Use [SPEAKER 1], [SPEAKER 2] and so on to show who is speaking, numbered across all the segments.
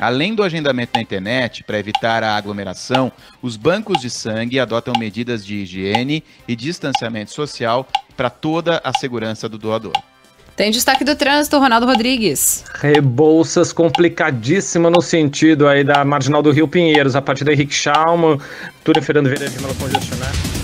[SPEAKER 1] Além do agendamento na internet, para evitar a aglomeração, os bancos de sangue adotam medidas de higiene e distanciamento social para toda a segurança do doador.
[SPEAKER 2] Tem destaque do trânsito, Ronaldo Rodrigues.
[SPEAKER 3] Rebolsas complicadíssima no sentido aí da marginal do Rio Pinheiros, a partir da Henrique Schalmo, Túlio Fernando Vieira de Melo congestionado.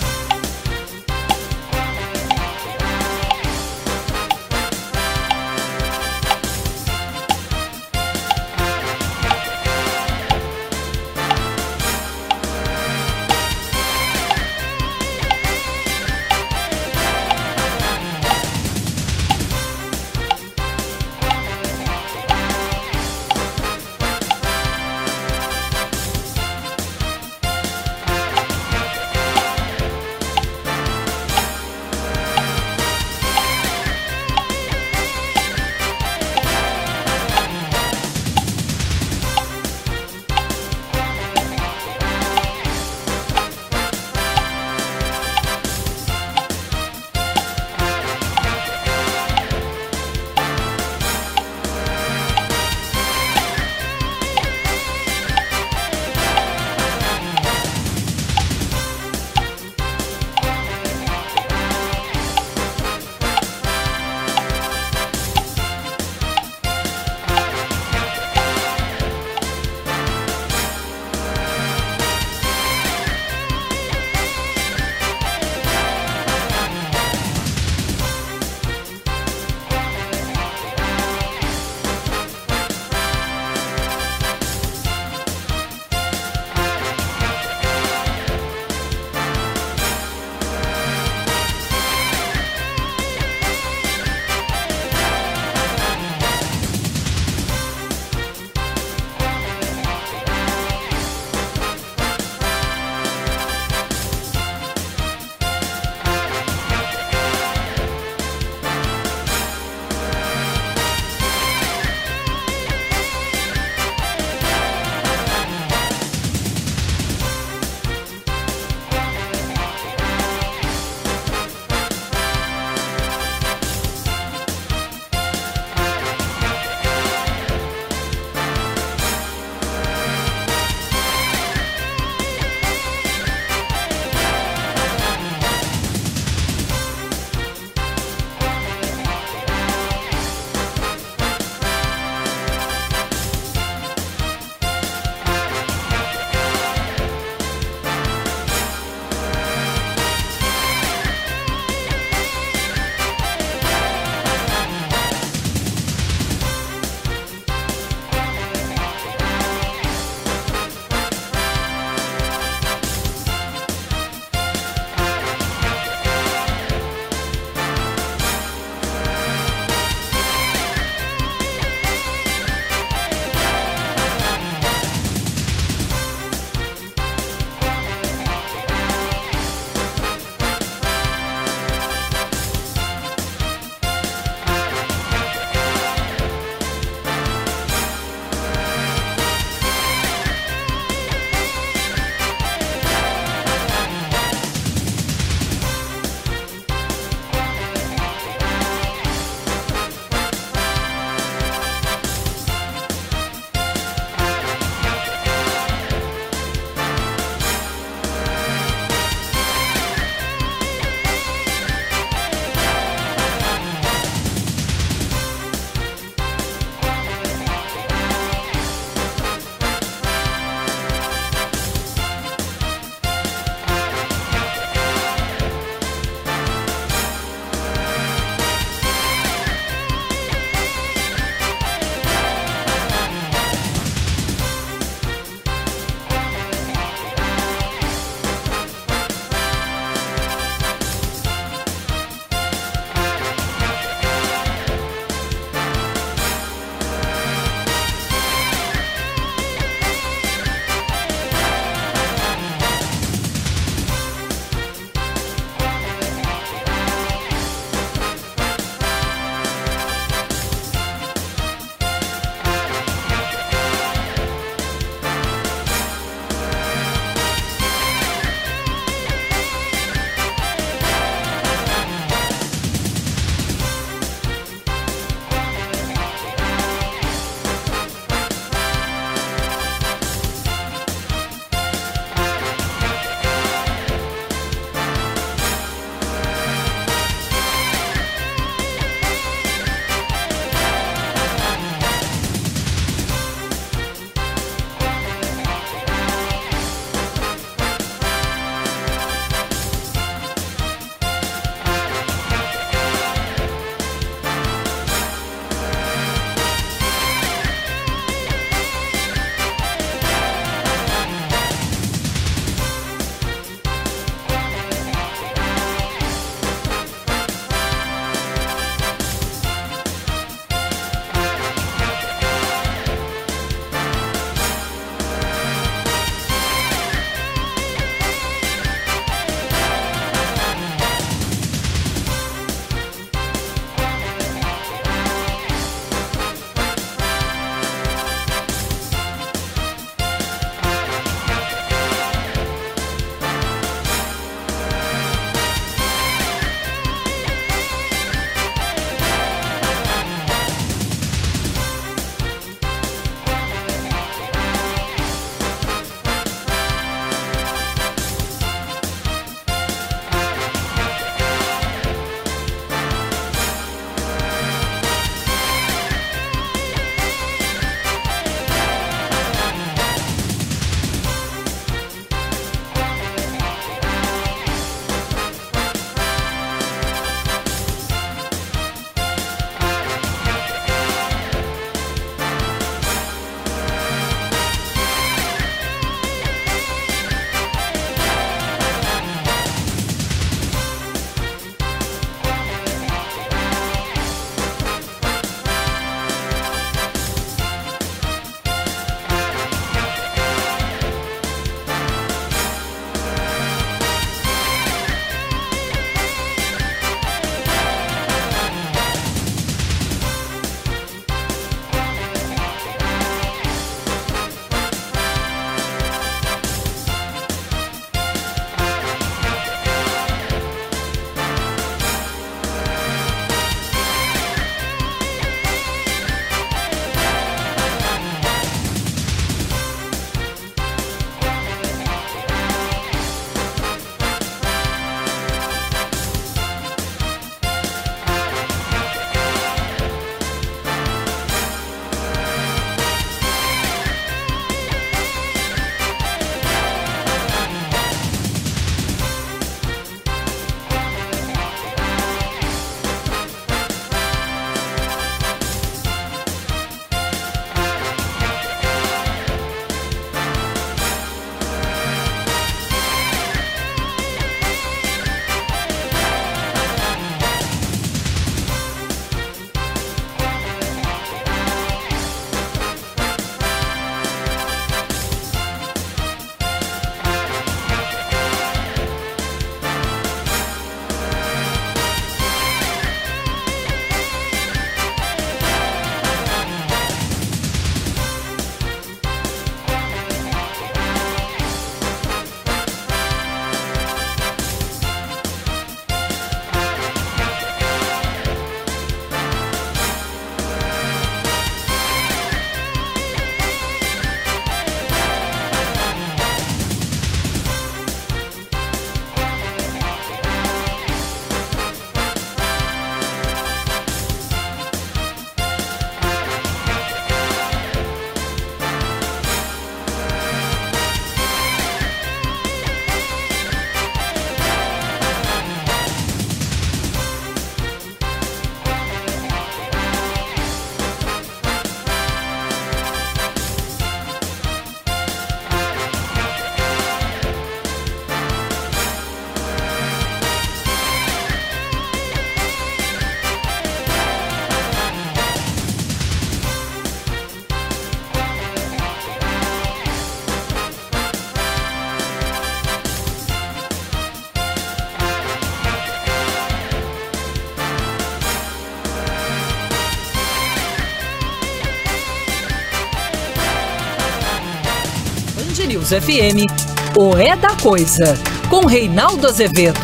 [SPEAKER 4] FM, o É da Coisa, com Reinaldo Azevedo.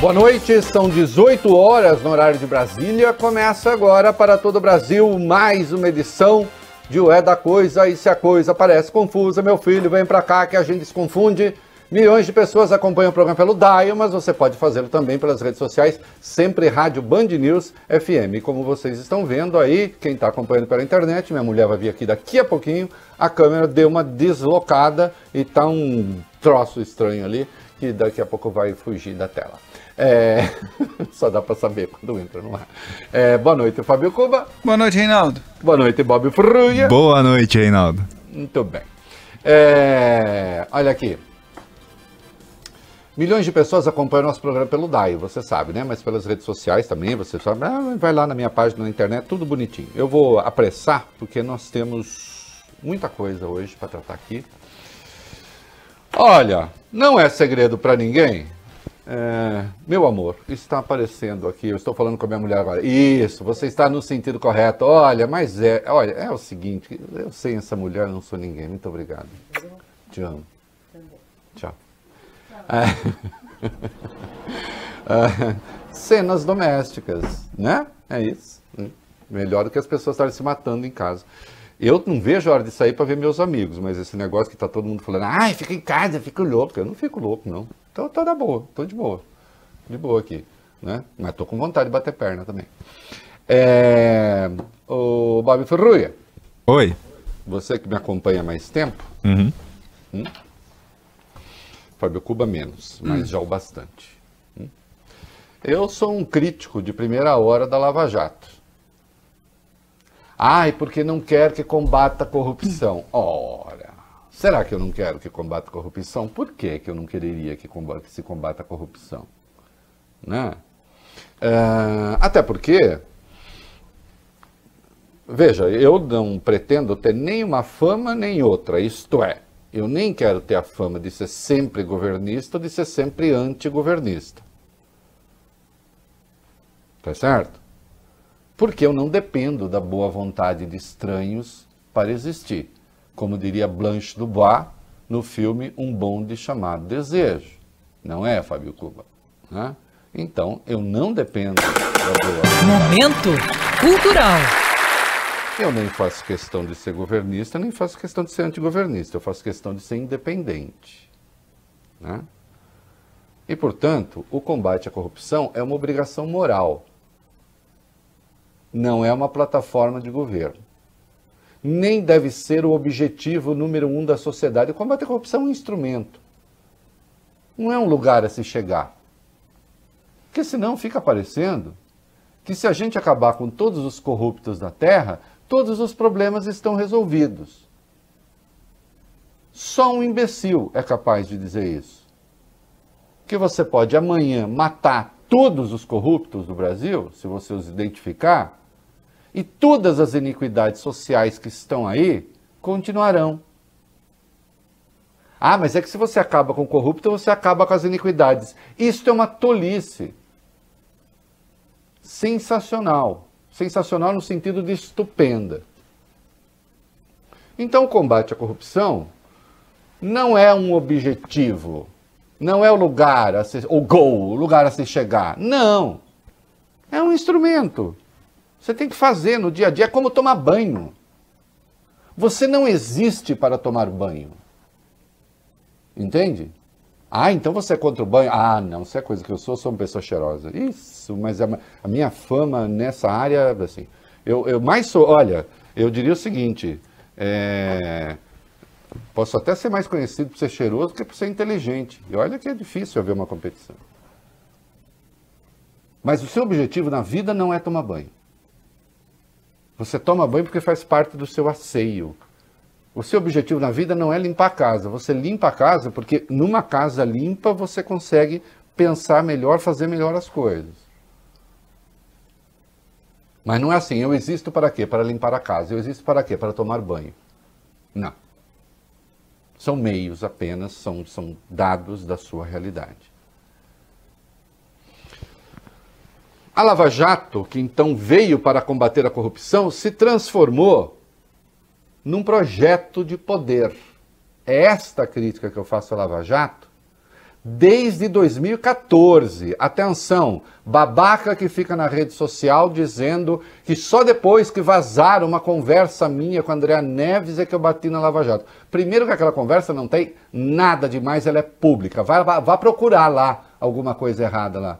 [SPEAKER 5] Boa noite, são 18 horas no horário de Brasília. Começa agora para todo o Brasil mais uma edição de O É da Coisa. E se a coisa parece confusa, meu filho, vem para cá que a gente se confunde. Milhões de pessoas acompanham o programa pelo Dial, mas você pode fazê-lo também pelas redes sociais, sempre Rádio Band News FM. Como vocês estão vendo aí, quem está acompanhando pela internet, minha mulher vai vir aqui daqui a pouquinho, a câmera deu uma deslocada e tá um troço estranho ali, que daqui a pouco vai fugir da tela. É... Só dá para saber quando entra no ar. É... Boa noite, Fábio Cuba.
[SPEAKER 6] Boa noite, Reinaldo.
[SPEAKER 5] Boa noite, Bob Fruia.
[SPEAKER 7] Boa noite, Reinaldo.
[SPEAKER 5] Muito bem. É... Olha aqui. Milhões de pessoas acompanham nosso programa pelo DAI, você sabe, né? Mas pelas redes sociais também, você sabe. Ah, vai lá na minha página na internet, tudo bonitinho. Eu vou apressar, porque nós temos muita coisa hoje para tratar aqui. Olha, não é segredo para ninguém é, meu amor, está aparecendo aqui, eu estou falando com a minha mulher agora. Isso, você está no sentido correto. Olha, mas é, olha, é o seguinte, eu sem essa mulher não sou ninguém. Muito obrigado. Te amo. Tchau. É, é, cenas domésticas, né? É isso. Melhor do que as pessoas estarem se matando em casa. Eu não vejo a hora de sair para ver meus amigos, mas esse negócio que está todo mundo falando, ai, fica em casa, fico louco. Eu não fico louco, não. Então tô na boa, tô de boa. De boa aqui. Né? Mas tô com vontade de bater perna também. É... O Bob Ferruia.
[SPEAKER 7] Oi.
[SPEAKER 5] Você que me acompanha há mais tempo.
[SPEAKER 7] Uhum.
[SPEAKER 5] Hum? Fábio Cuba menos, mas hum. já o bastante. Hum? Eu sou um crítico de primeira hora da Lava Jato. Ai, porque não quer que combata a corrupção. Ora, será que eu não quero que combata a corrupção? Por que, que eu não quereria que, combata, que se combata a corrupção? Né? Uh, até porque, veja, eu não pretendo ter nem uma fama nem outra, isto é, eu nem quero ter a fama de ser sempre governista ou de ser sempre antigovernista. Tá certo? porque eu não dependo da boa vontade de estranhos para existir. Como diria Blanche Dubois no filme Um Bonde Chamado Desejo. Não é, Fábio Cuba? Né? Então, eu não dependo da boa
[SPEAKER 4] Momento cultural.
[SPEAKER 5] Eu nem faço questão de ser governista, nem faço questão de ser antigovernista. Eu faço questão de ser independente. Né? E, portanto, o combate à corrupção é uma obrigação moral não é uma plataforma de governo. Nem deve ser o objetivo número um da sociedade. O combate corrupção é um instrumento. Não é um lugar a se chegar. Porque senão fica parecendo que se a gente acabar com todos os corruptos da Terra, todos os problemas estão resolvidos. Só um imbecil é capaz de dizer isso. Que você pode amanhã matar todos os corruptos do Brasil, se você os identificar, e todas as iniquidades sociais que estão aí continuarão. Ah, mas é que se você acaba com o corrupto, você acaba com as iniquidades. Isto é uma tolice. Sensacional. Sensacional no sentido de estupenda. Então, o combate à corrupção não é um objetivo, não é o lugar, a se, o goal, o lugar a se chegar. Não. É um instrumento. Você tem que fazer no dia a dia, é como tomar banho. Você não existe para tomar banho. Entende? Ah, então você é contra o banho? Ah, não, isso é coisa que eu sou, sou uma pessoa cheirosa. Isso, mas a, a minha fama nessa área, assim, eu, eu mais sou, olha, eu diria o seguinte, é, posso até ser mais conhecido por ser cheiroso que por ser inteligente. E olha que é difícil haver uma competição. Mas o seu objetivo na vida não é tomar banho. Você toma banho porque faz parte do seu asseio. O seu objetivo na vida não é limpar a casa. Você limpa a casa porque numa casa limpa você consegue pensar melhor, fazer melhor as coisas. Mas não é assim, eu existo para quê? Para limpar a casa. Eu existo para quê? Para tomar banho. Não. São meios apenas, são, são dados da sua realidade. A Lava Jato, que então veio para combater a corrupção, se transformou num projeto de poder. É esta crítica que eu faço à Lava Jato desde 2014. Atenção, babaca que fica na rede social dizendo que só depois que vazaram uma conversa minha com a Andrea Neves é que eu bati na Lava Jato. Primeiro que aquela conversa não tem nada demais, ela é pública. Vá, vá, vá procurar lá alguma coisa errada lá.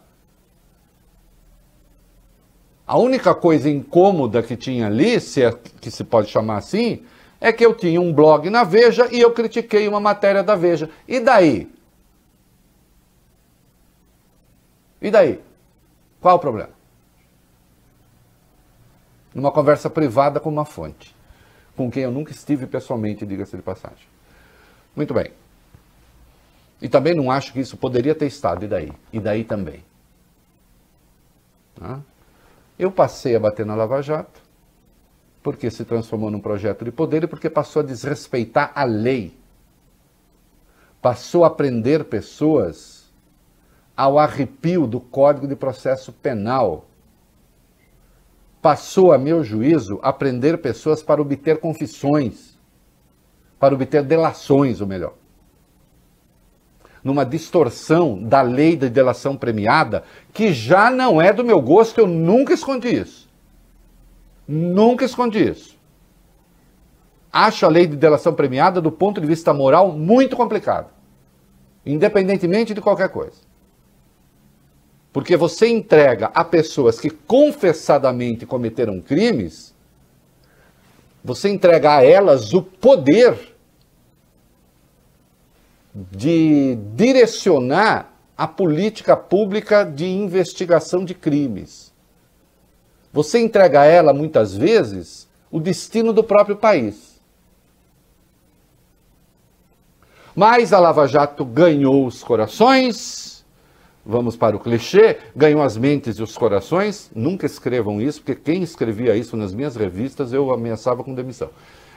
[SPEAKER 5] A única coisa incômoda que tinha ali, se é, que se pode chamar assim, é que eu tinha um blog na Veja e eu critiquei uma matéria da Veja. E daí? E daí? Qual o problema? Numa conversa privada com uma fonte, com quem eu nunca estive pessoalmente, diga-se de passagem. Muito bem. E também não acho que isso poderia ter estado, e daí? E daí também. Eu passei a bater na Lava Jato, porque se transformou num projeto de poder e porque passou a desrespeitar a lei. Passou a prender pessoas ao arrepio do Código de Processo Penal. Passou, a meu juízo, a prender pessoas para obter confissões, para obter delações, ou melhor. Numa distorção da lei de delação premiada, que já não é do meu gosto, eu nunca escondi isso. Nunca escondi isso. Acho a lei de delação premiada, do ponto de vista moral, muito complicada. Independentemente de qualquer coisa. Porque você entrega a pessoas que confessadamente cometeram crimes, você entrega a elas o poder de direcionar a política pública de investigação de crimes. Você entrega a ela, muitas vezes, o destino do próprio país. Mas a Lava Jato ganhou os corações, vamos para o clichê, ganhou as mentes e os corações. Nunca escrevam isso, porque quem escrevia isso nas minhas revistas eu ameaçava com demissão.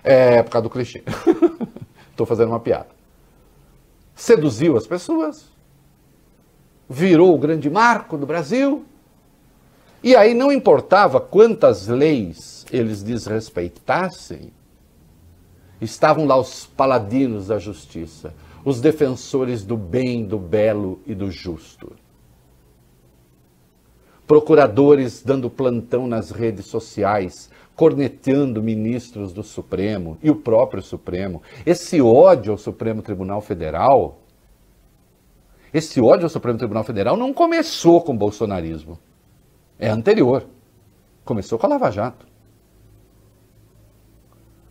[SPEAKER 5] É por causa do clichê. Estou fazendo uma piada. Seduziu as pessoas, virou o grande marco do Brasil. E aí não importava quantas leis eles desrespeitassem, estavam lá os paladinos da justiça, os defensores do bem, do belo e do justo. Procuradores dando plantão nas redes sociais, corneteando ministros do Supremo e o próprio Supremo. Esse ódio ao Supremo Tribunal Federal, esse ódio ao Supremo Tribunal Federal não começou com o bolsonarismo. É anterior. Começou com a Lava Jato.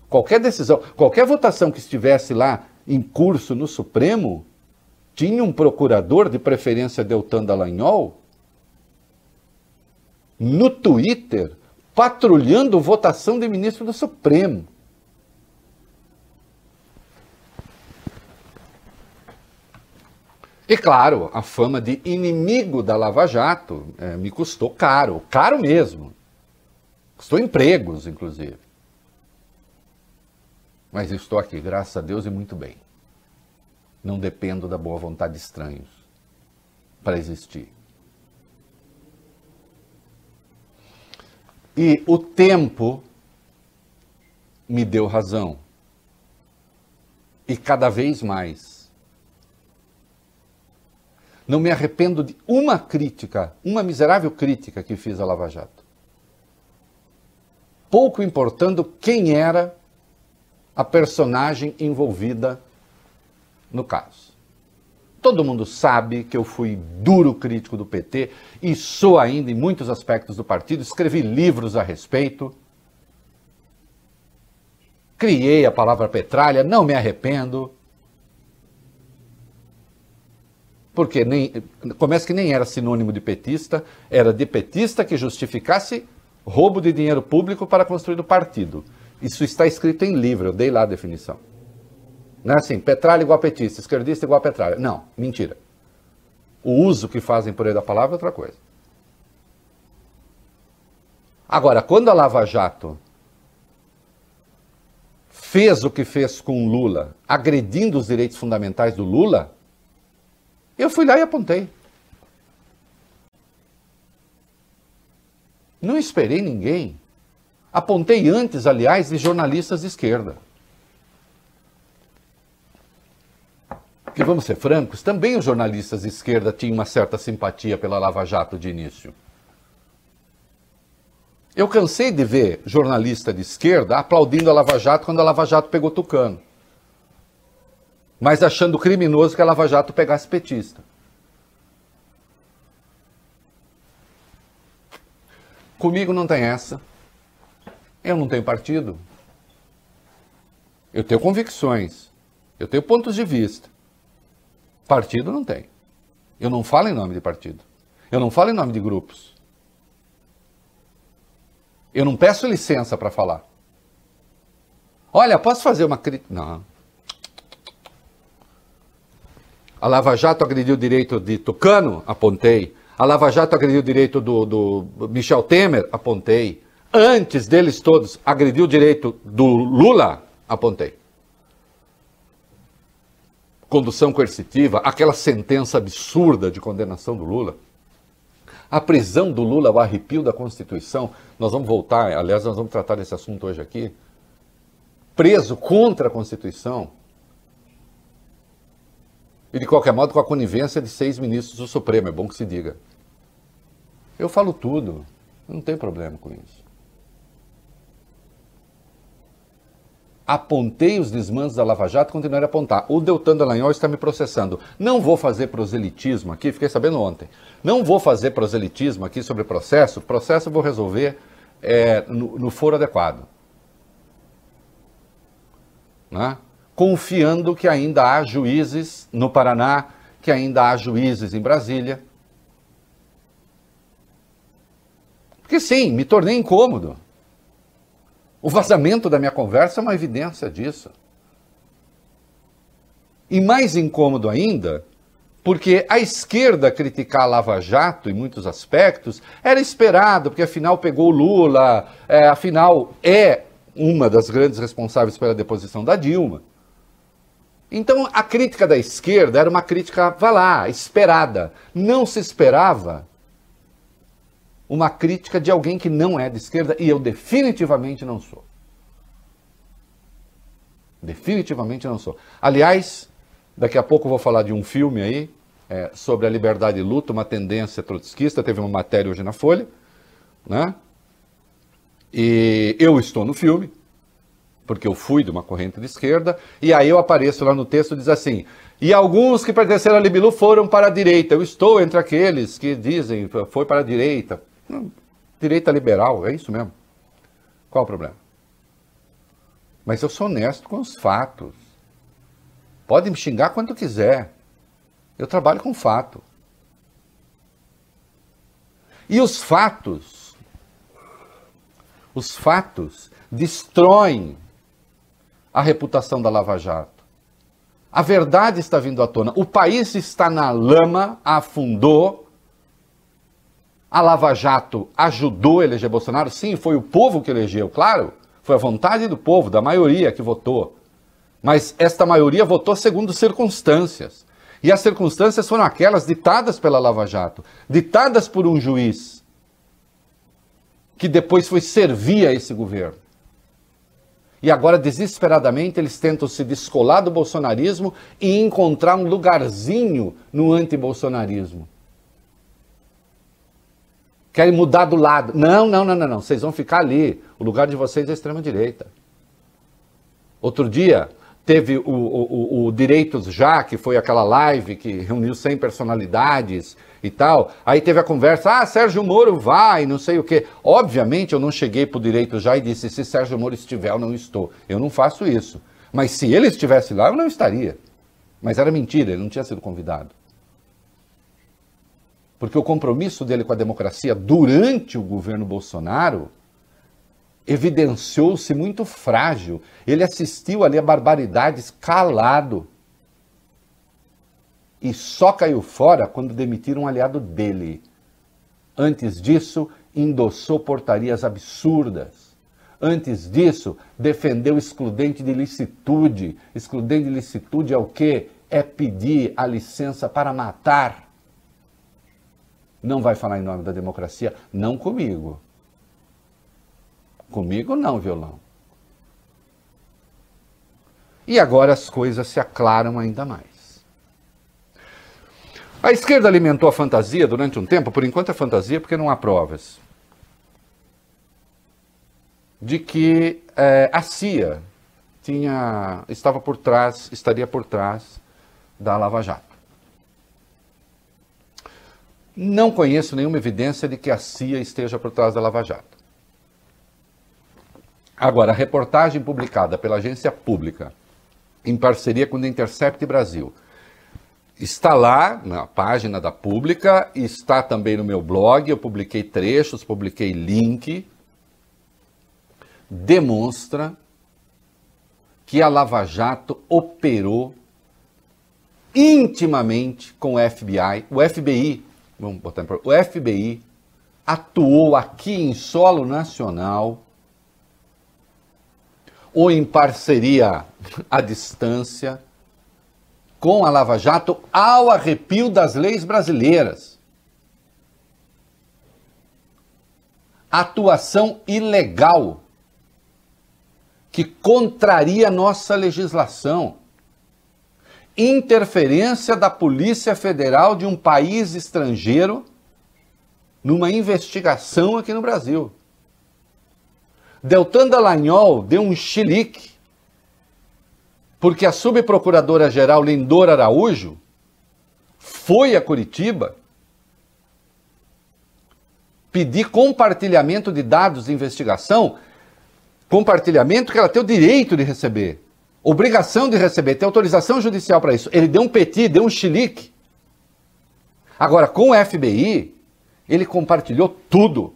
[SPEAKER 5] Qualquer decisão, qualquer votação que estivesse lá em curso no Supremo, tinha um procurador, de preferência Deltan Dallagnol, no Twitter, patrulhando votação de ministro do Supremo. E claro, a fama de inimigo da Lava Jato é, me custou caro, caro mesmo. Custou empregos, inclusive. Mas estou aqui, graças a Deus, e muito bem. Não dependo da boa vontade de estranhos para existir. E o tempo me deu razão. E cada vez mais. Não me arrependo de uma crítica, uma miserável crítica que fiz a Lava Jato. Pouco importando quem era a personagem envolvida no caso. Todo mundo sabe que eu fui duro crítico do PT e sou ainda em muitos aspectos do partido, escrevi livros a respeito. Criei a palavra petralha, não me arrependo. Porque nem, começa que nem era sinônimo de petista, era de petista que justificasse roubo de dinheiro público para construir o partido. Isso está escrito em livro, eu dei lá a definição. Não é assim, petralha igual petista, esquerdista igual petralha. Não, mentira. O uso que fazem por aí da palavra é outra coisa. Agora, quando a Lava Jato fez o que fez com Lula, agredindo os direitos fundamentais do Lula, eu fui lá e apontei. Não esperei ninguém. Apontei antes, aliás, de jornalistas de esquerda. Porque vamos ser francos, também os jornalistas de esquerda tinham uma certa simpatia pela Lava Jato de início. Eu cansei de ver jornalista de esquerda aplaudindo a Lava Jato quando a Lava Jato pegou Tucano. Mas achando criminoso que a Lava Jato pegasse petista. Comigo não tem essa. Eu não tenho partido. Eu tenho convicções. Eu tenho pontos de vista. Partido não tem. Eu não falo em nome de partido. Eu não falo em nome de grupos. Eu não peço licença para falar. Olha, posso fazer uma crítica? Não. A Lava Jato agrediu o direito de Tucano? Apontei. A Lava Jato agrediu o direito do, do Michel Temer? Apontei. Antes deles todos, agrediu o direito do Lula? Apontei. Condução coercitiva, aquela sentença absurda de condenação do Lula. A prisão do Lula, o arrepio da Constituição, nós vamos voltar, aliás, nós vamos tratar desse assunto hoje aqui. Preso contra a Constituição. E de qualquer modo, com a conivência de seis ministros do Supremo, é bom que se diga. Eu falo tudo, não tem problema com isso. Apontei os desmandos da Lava Jato e continuarei a apontar. O Deltan Dallagnol está me processando. Não vou fazer proselitismo aqui, fiquei sabendo ontem. Não vou fazer proselitismo aqui sobre processo. Processo eu vou resolver é, no, no foro adequado. Né? Confiando que ainda há juízes no Paraná, que ainda há juízes em Brasília. Porque sim, me tornei incômodo. O vazamento da minha conversa é uma evidência disso. E mais incômodo ainda, porque a esquerda criticar a Lava Jato em muitos aspectos era esperado, porque afinal pegou Lula, é, afinal é uma das grandes responsáveis pela deposição da Dilma. Então a crítica da esquerda era uma crítica, vá lá, esperada. Não se esperava uma crítica de alguém que não é de esquerda e eu definitivamente não sou. Definitivamente não sou. Aliás, daqui a pouco eu vou falar de um filme aí é, sobre a liberdade de luta, uma tendência trotskista. Teve uma matéria hoje na Folha, né? E eu estou no filme, porque eu fui de uma corrente de esquerda, e aí eu apareço lá no texto diz assim: e alguns que pertenceram à Libilu foram para a direita. Eu estou entre aqueles que dizem foi para a direita. Direita liberal, é isso mesmo. Qual o problema? Mas eu sou honesto com os fatos. Pode me xingar quanto quiser. Eu trabalho com fato. E os fatos, os fatos destroem a reputação da Lava Jato. A verdade está vindo à tona. O país está na lama, afundou, a Lava Jato ajudou a eleger Bolsonaro? Sim, foi o povo que elegeu, claro. Foi a vontade do povo, da maioria que votou. Mas esta maioria votou segundo circunstâncias. E as circunstâncias foram aquelas ditadas pela Lava Jato, ditadas por um juiz que depois foi servir a esse governo. E agora, desesperadamente, eles tentam se descolar do bolsonarismo e encontrar um lugarzinho no antibolsonarismo querem mudar do lado. Não, não, não, não, não. Vocês vão ficar ali. O lugar de vocês é a extrema-direita. Outro dia, teve o, o, o, Direitos Já, que foi aquela live que reuniu 100 personalidades e tal. Aí teve a conversa, ah, Sérgio Moro vai, não sei o quê. Obviamente eu não cheguei para o Direitos Já e disse, se Sérgio Moro estiver, eu não estou. Eu não faço isso. Mas se ele estivesse lá, eu não estaria. Mas era mentira, ele não tinha sido convidado porque o compromisso dele com a democracia durante o governo Bolsonaro evidenciou-se muito frágil. Ele assistiu ali a barbaridades calado. E só caiu fora quando demitiram um aliado dele. Antes disso, endossou portarias absurdas. Antes disso, defendeu excludente de licitude. Excludente de licitude é o quê? É pedir a licença para matar. Não vai falar em nome da democracia? Não comigo. Comigo não, violão. E agora as coisas se aclaram ainda mais. A esquerda alimentou a fantasia durante um tempo, por enquanto é fantasia porque não há provas, de que é, a CIA tinha, estava por trás, estaria por trás da Lava Jato. Não conheço nenhuma evidência de que a CIA esteja por trás da Lava Jato. Agora, a reportagem publicada pela agência pública, em parceria com o Intercept Brasil, Está lá na página da Pública, está também no meu blog, eu publiquei trechos, publiquei link. Demonstra que a Lava Jato operou intimamente com o FBI. O FBI, vamos botar o FBI atuou aqui em solo nacional ou em parceria à distância com a Lava Jato ao arrepio das leis brasileiras. Atuação ilegal que contraria nossa legislação. Interferência da Polícia Federal de um país estrangeiro numa investigação aqui no Brasil. Deltan Dallagnol deu um chilique porque a subprocuradora-geral Lindor Araújo foi a Curitiba pedir compartilhamento de dados de investigação, compartilhamento que ela tem o direito de receber, obrigação de receber, tem autorização judicial para isso. Ele deu um petit, deu um chilique. Agora, com o FBI, ele compartilhou tudo.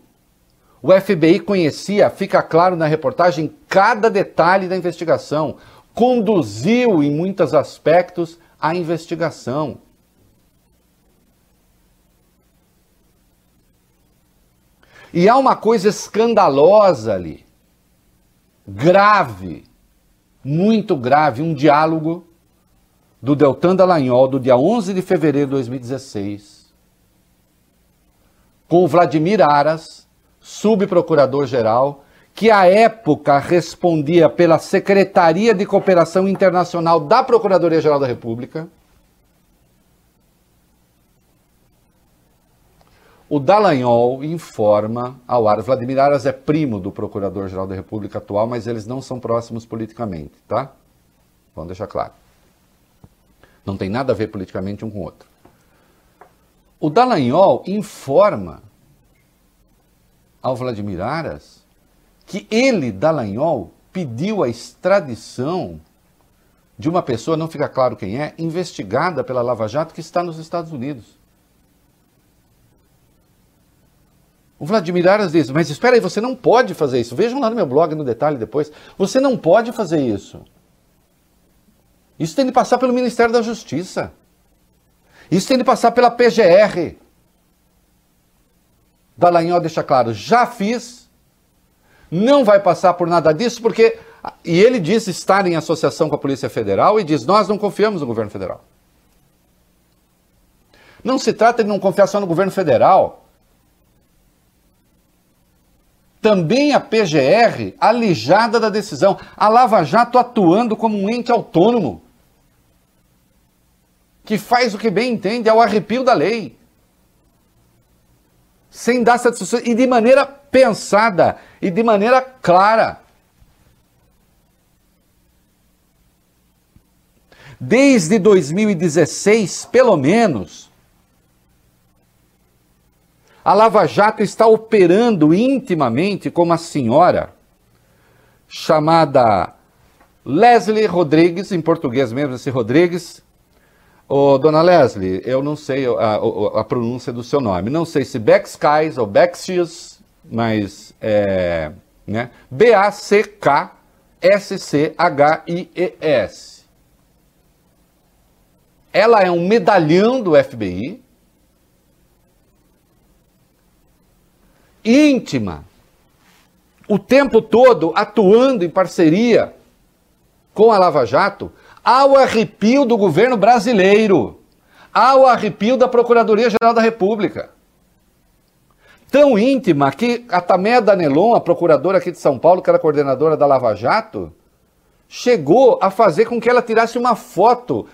[SPEAKER 5] O FBI conhecia, fica claro na reportagem, cada detalhe da investigação conduziu, em muitos aspectos, a investigação. E há uma coisa escandalosa ali, grave, muito grave, um diálogo do Deltan Dallagnol, do dia 11 de fevereiro de 2016, com Vladimir Aras, subprocurador-geral, que à época respondia pela Secretaria de Cooperação Internacional da Procuradoria-Geral da República. O Dallagnol informa ao Aras. Vladimir Aras é primo do Procurador-Geral da República atual, mas eles não são próximos politicamente, tá? Vamos deixar claro. Não tem nada a ver politicamente um com o outro. O Dallagnol informa ao Vladimir Aras que ele, Dallagnol, pediu a extradição de uma pessoa, não fica claro quem é, investigada pela Lava Jato que está nos Estados Unidos. O Vladimir Aras diz, mas espera aí, você não pode fazer isso. Vejam lá no meu blog no detalhe depois. Você não pode fazer isso. Isso tem de passar pelo Ministério da Justiça. Isso tem de passar pela PGR. Dallagnol deixa claro, já fiz, não vai passar por nada disso, porque. E ele diz estar em associação com a Polícia Federal e diz: nós não confiamos no governo federal. Não se trata de não confiar só no governo federal. Também a PGR, alijada da decisão, a Lava Jato atuando como um ente autônomo, que faz o que bem entende, ao arrepio da lei. Sem dar satisfação e de maneira pensada e de maneira clara. Desde 2016, pelo menos, a Lava Jato está operando intimamente com uma senhora chamada Leslie Rodrigues, em português mesmo, esse Rodrigues, Ô, dona Leslie, eu não sei a, a, a, pronúncia do seu nome. Não sei se Backskies ou Backshies, mas é, né? B-A-C-K-S-C-H-I-E-S. Ela é um medalhão do FBI íntima, o tempo todo atuando em parceria com a Lava Jato, ao arrepio do governo brasileiro, ao arrepio da Procuradoria-Geral da República. Tão íntima que a Taméa Danelon, a procuradora aqui de São Paulo, que era coordenadora da Lava Jato, chegou a fazer com que ela tirasse uma foto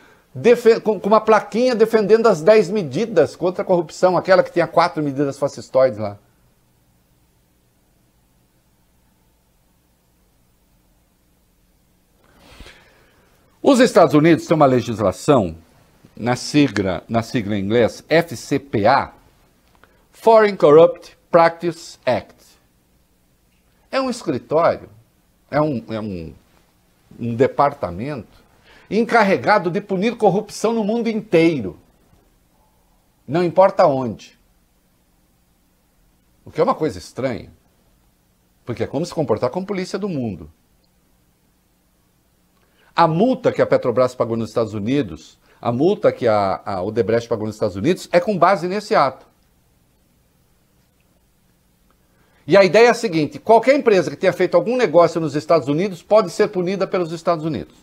[SPEAKER 5] com uma plaquinha defendendo as 10 medidas contra a corrupção, aquela que tinha quatro medidas fascistoides lá. Os Estados Unidos têm uma legislação na sigla, na sigla em inglês FCPA, Foreign Corrupt Practice Act. É um escritório, é um, é um, um departamento encarregado de punir corrupção no mundo inteiro. Não importa onde. O que é uma coisa estranha. Porque é como se comportar com a polícia do mundo. A multa que a Petrobras pagou nos Estados Unidos, a multa que a, a Odebrecht pagou nos Estados Unidos, é com base nesse ato. E a ideia é a seguinte: qualquer empresa que tenha feito algum negócio nos Estados Unidos pode ser punida pelos Estados Unidos.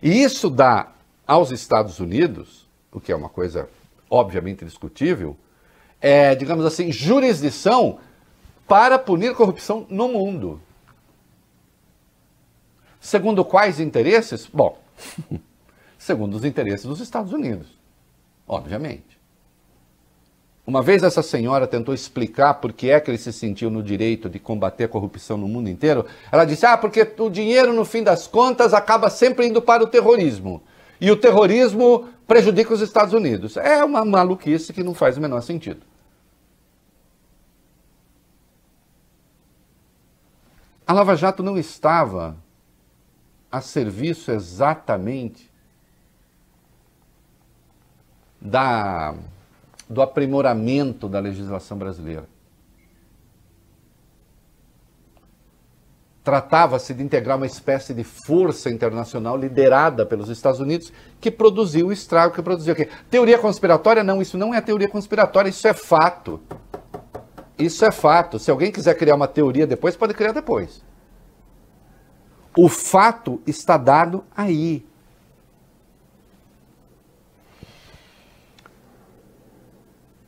[SPEAKER 5] E isso dá aos Estados Unidos, o que é uma coisa obviamente discutível, é, digamos assim, jurisdição para punir corrupção no mundo. Segundo quais interesses? Bom, segundo os interesses dos Estados Unidos, obviamente. Uma vez essa senhora tentou explicar por que é que ele se sentiu no direito de combater a corrupção no mundo inteiro. Ela disse: ah, porque o dinheiro, no fim das contas, acaba sempre indo para o terrorismo. E o terrorismo prejudica os Estados Unidos. É uma maluquice que não faz o menor sentido. A Lava Jato não estava a serviço exatamente da, do aprimoramento da legislação brasileira. Tratava-se de integrar uma espécie de força internacional liderada pelos Estados Unidos que produziu o estrago que produziu. aqui. Teoria conspiratória? Não, isso não é teoria conspiratória, isso é fato. Isso é fato. Se alguém quiser criar uma teoria depois, pode criar depois. O fato está dado aí.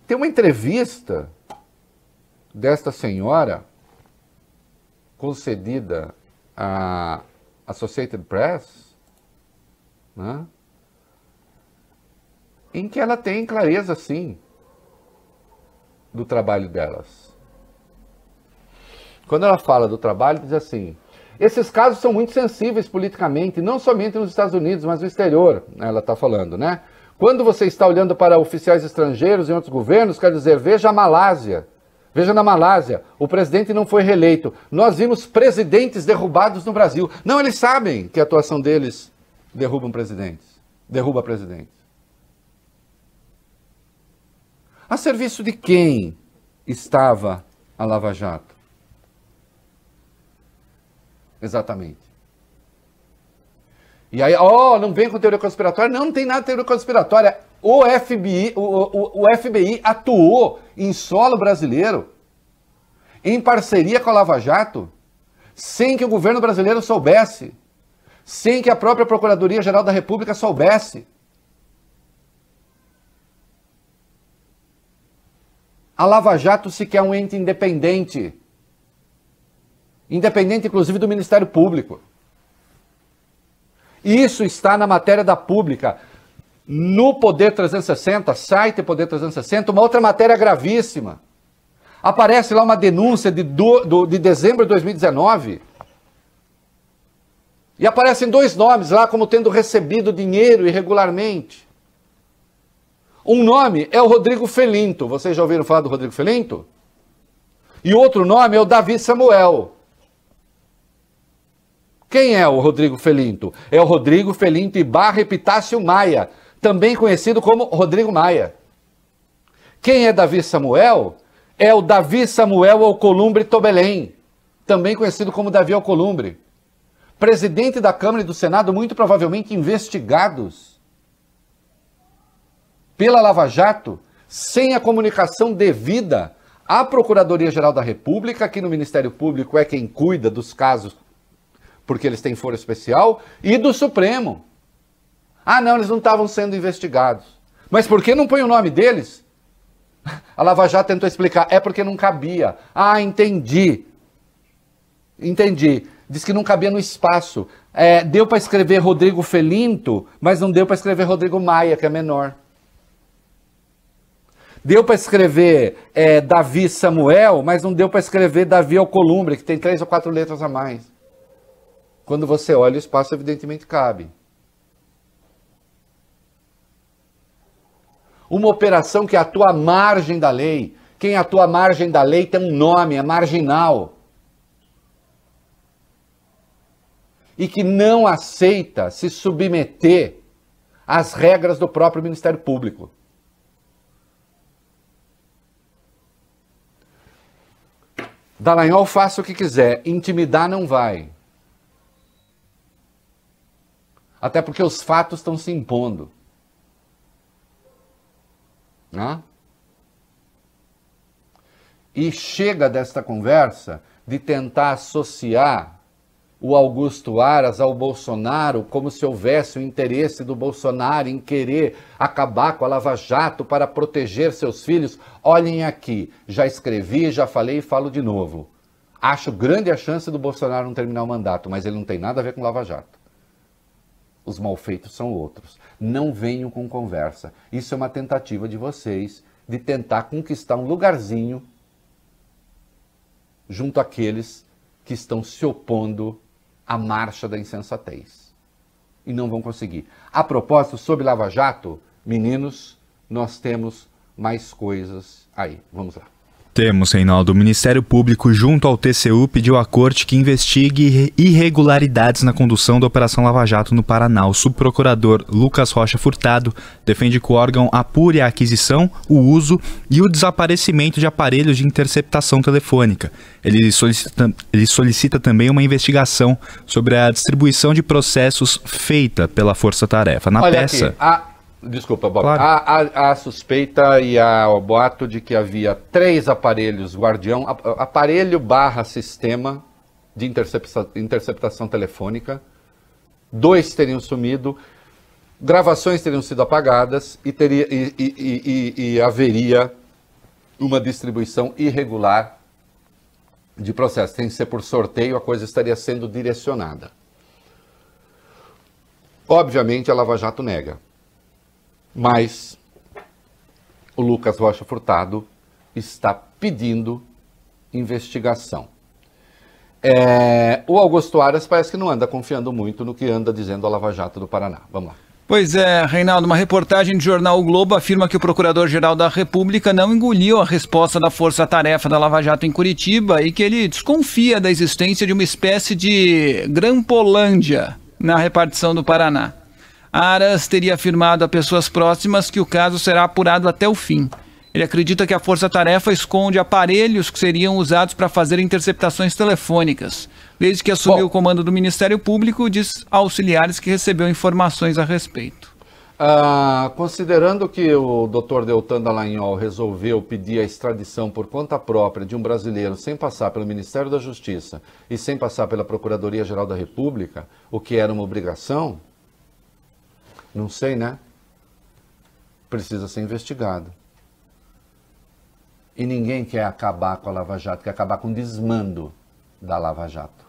[SPEAKER 5] Tem uma entrevista desta senhora concedida à Associated Press, né? em que ela tem clareza, sim, do trabalho delas. Quando ela fala do trabalho, diz assim: esses casos são muito sensíveis politicamente, não somente nos Estados Unidos, mas no exterior, ela está falando, né? Quando você está olhando para oficiais estrangeiros em outros governos, quer dizer, veja a Malásia. Veja na Malásia, o presidente não foi reeleito. Nós vimos presidentes derrubados no Brasil. Não, eles sabem que a atuação deles derruba presidentes, derruba presidentes. A serviço de quem estava a Lava Jato? Exatamente. E aí, ó, oh, não vem com teoria conspiratória? Não, não tem nada de teoria conspiratória. O FBI, o, o, o FBI atuou em solo brasileiro, em parceria com a Lava Jato, sem que o governo brasileiro soubesse, sem que a própria Procuradoria-Geral da República soubesse. A Lava Jato sequer é um ente independente independente inclusive do Ministério Público. Isso está na matéria da pública. No Poder 360, site Poder 360, uma outra matéria gravíssima. Aparece lá uma denúncia de, do, do, de dezembro de 2019. E aparecem dois nomes lá como tendo recebido dinheiro irregularmente. Um nome é o Rodrigo Felinto. Vocês já ouviram falar do Rodrigo Felinto? E outro nome é o Davi Samuel. Quem é o Rodrigo Felinto? É o Rodrigo Felinto Ibarra Epitácio Maia, também conhecido como Rodrigo Maia. Quem é Davi Samuel? É o Davi Samuel Alcolumbre Tobelém, também conhecido como Davi Alcolumbre. Presidente da Câmara e do Senado, muito provavelmente investigados pela Lava Jato, sem a comunicação devida à Procuradoria-Geral da República, aqui no Ministério Público é quem cuida dos casos, porque eles têm foro especial, e do Supremo. Ah, não, eles não estavam sendo investigados. Mas por que não põe o nome deles? A Lava Jato tentou explicar, é porque não cabia. Ah, entendi. Entendi. Diz que não cabia no espaço. É, deu para escrever Rodrigo Felinto, mas não deu para escrever Rodrigo Maia, que é menor. Deu para escrever é, Davi Samuel, mas não deu para escrever Davi Alcolumbre, que tem três ou quatro letras a mais. Quando você olha, o espaço evidentemente cabe. Uma operação que atua à margem da lei. Quem atua à margem da lei tem um nome, é marginal. E que não aceita se submeter às regras do próprio Ministério Público. Dallagnol faça o que quiser, intimidar não vai. Até porque os fatos estão se impondo. Né? E chega desta conversa de tentar associar o Augusto Aras ao Bolsonaro como se houvesse o interesse do Bolsonaro em querer acabar com a Lava Jato para proteger seus filhos. Olhem aqui, já escrevi, já falei e falo de novo. Acho grande a chance do Bolsonaro não terminar o mandato, mas ele não tem nada a ver com Lava Jato. Os malfeitos são outros. Não venham com conversa. Isso é uma tentativa de vocês de tentar conquistar um lugarzinho junto àqueles que estão se opondo à marcha da insensatez. E não vão conseguir. A propósito, sobre Lava Jato, meninos, nós temos mais coisas aí. Vamos lá.
[SPEAKER 7] Temos, Reinaldo. O Ministério Público, junto ao TCU, pediu à corte que investigue irregularidades na condução da Operação Lava Jato no Paraná. O subprocurador Lucas Rocha Furtado defende que o órgão apure a aquisição, o uso e o desaparecimento de aparelhos de interceptação telefônica. Ele solicita, ele solicita também uma investigação sobre a distribuição de processos feita pela Força Tarefa. Na
[SPEAKER 5] Olha
[SPEAKER 7] peça.
[SPEAKER 5] Aqui, a... Desculpa, Bob.
[SPEAKER 7] Claro.
[SPEAKER 5] Há, há- há suspeita e há o boato de que havia três aparelhos guardião, ap- aparelho barra sistema de interceptação, interceptação telefônica. Dois teriam sumido, gravações teriam sido apagadas e, teria, e, e- e- e- e haveria uma distribuição irregular de processo. Tem que ser por sorteio, a coisa estaria sendo direcionada. Obviamente, a Lava Jato nega. Mas o Lucas Rocha Furtado está pedindo investigação. É, o Augusto Aras parece que não anda confiando muito no que anda dizendo a Lava Jato do Paraná. Vamos lá.
[SPEAKER 6] Pois é, Reinaldo, uma reportagem do jornal o Globo afirma que o Procurador-Geral da República não engoliu a resposta da Força Tarefa da Lava Jato em Curitiba e que ele desconfia da existência de uma espécie de Grampolândia na repartição do Paraná. Aras teria afirmado a pessoas próximas que o caso será apurado até o fim. Ele acredita que a Força Tarefa esconde aparelhos que seriam usados para fazer interceptações telefônicas. Desde que assumiu
[SPEAKER 5] Bom.
[SPEAKER 6] o comando do Ministério Público, diz auxiliares que recebeu informações a respeito.
[SPEAKER 5] Ah, considerando que o Dr. Deltan Dallagnol resolveu pedir a extradição por conta própria de um brasileiro sem passar pelo Ministério da Justiça e sem passar pela Procuradoria-Geral da República, o que era uma obrigação, não sei, né? Precisa ser investigado. E ninguém quer acabar com a Lava Jato, quer acabar com o desmando da Lava Jato.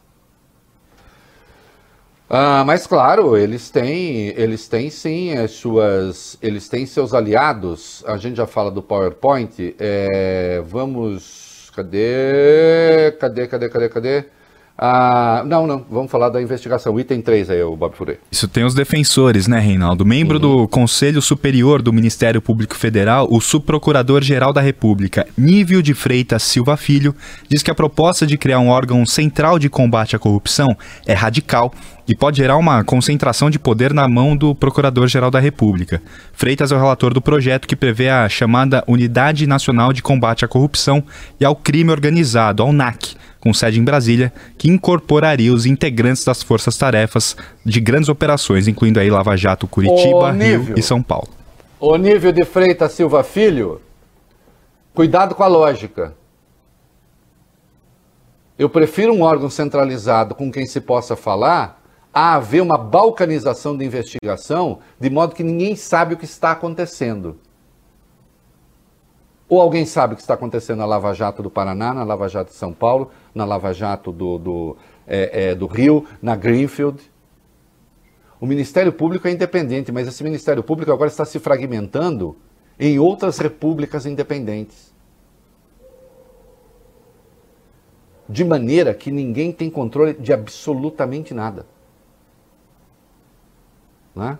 [SPEAKER 5] Ah, mas claro, eles têm, eles têm sim as suas, eles têm seus aliados. A gente já fala do PowerPoint. é, vamos, cadê, cadê, cadê, cadê, cadê? Ah, não, não, vamos falar da investigação. Item 3 aí, o Bob Furê.
[SPEAKER 7] Isso tem os defensores, né, Reinaldo? Membro do Conselho Superior do Ministério Público Federal, o Subprocurador-Geral da República, Nívio de Freitas Silva Filho, diz que a proposta de criar um órgão central de combate à corrupção é radical e pode gerar uma concentração de poder na mão do Procurador-Geral da República. Freitas é o relator do projeto que prevê a chamada Unidade Nacional de Combate à Corrupção e ao Crime Organizado, a UNAC, com sede em Brasília, que incorporaria os integrantes das forças-tarefas de grandes operações, incluindo aí Lava Jato, Curitiba, Rio e São Paulo.
[SPEAKER 5] O Nível de Freitas Silva Filho, Cuidado com a lógica. Eu prefiro um órgão centralizado com quem se possa falar a haver uma balcanização da investigação de modo que ninguém sabe o que está acontecendo. Ou alguém sabe o que está acontecendo na Lava Jato do Paraná, na Lava Jato de São Paulo, na Lava Jato do, do, é, é, do Rio, na Greenfield. O Ministério Público é independente, mas esse Ministério Público agora está se fragmentando em outras repúblicas independentes. De maneira que ninguém tem controle de absolutamente nada. Né?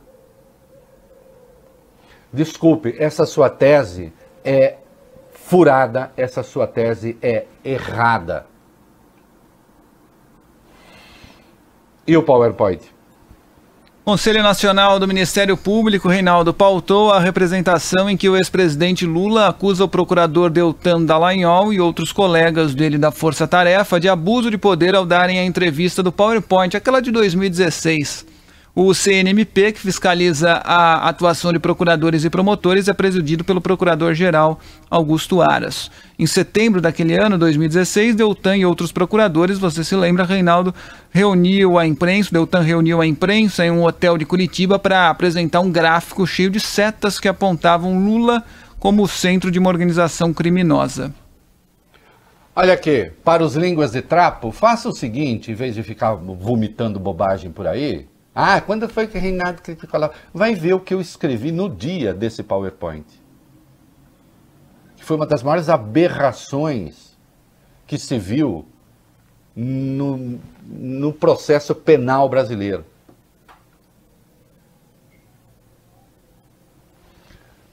[SPEAKER 5] Desculpe, essa sua tese é furada, essa sua tese é errada. E o PowerPoint?
[SPEAKER 6] Conselho Nacional do Ministério Público, Reinaldo, pautou a representação em que o ex-presidente Lula acusa o procurador Deltan Dallagnol e outros colegas dele da Força Tarefa de abuso de poder ao darem a entrevista do PowerPoint, aquela de 2016. O CNMP, que fiscaliza a atuação de procuradores e promotores, é presidido pelo procurador-geral Augusto Aras. Em setembro daquele ano, 2016, Deltan e outros procuradores, você se lembra, Reinaldo, reuniu a imprensa, Deltan reuniu a imprensa em um hotel de Curitiba para apresentar um gráfico cheio de setas que apontavam Lula como o centro de uma organização criminosa.
[SPEAKER 5] Olha aqui, para os línguas de trapo, faça o seguinte, em vez de ficar vomitando bobagem por aí, ah, quando foi que Reinaldo criticou lá? Vai ver o que eu escrevi no dia desse PowerPoint. Que foi uma das maiores aberrações que se viu no, no processo penal brasileiro.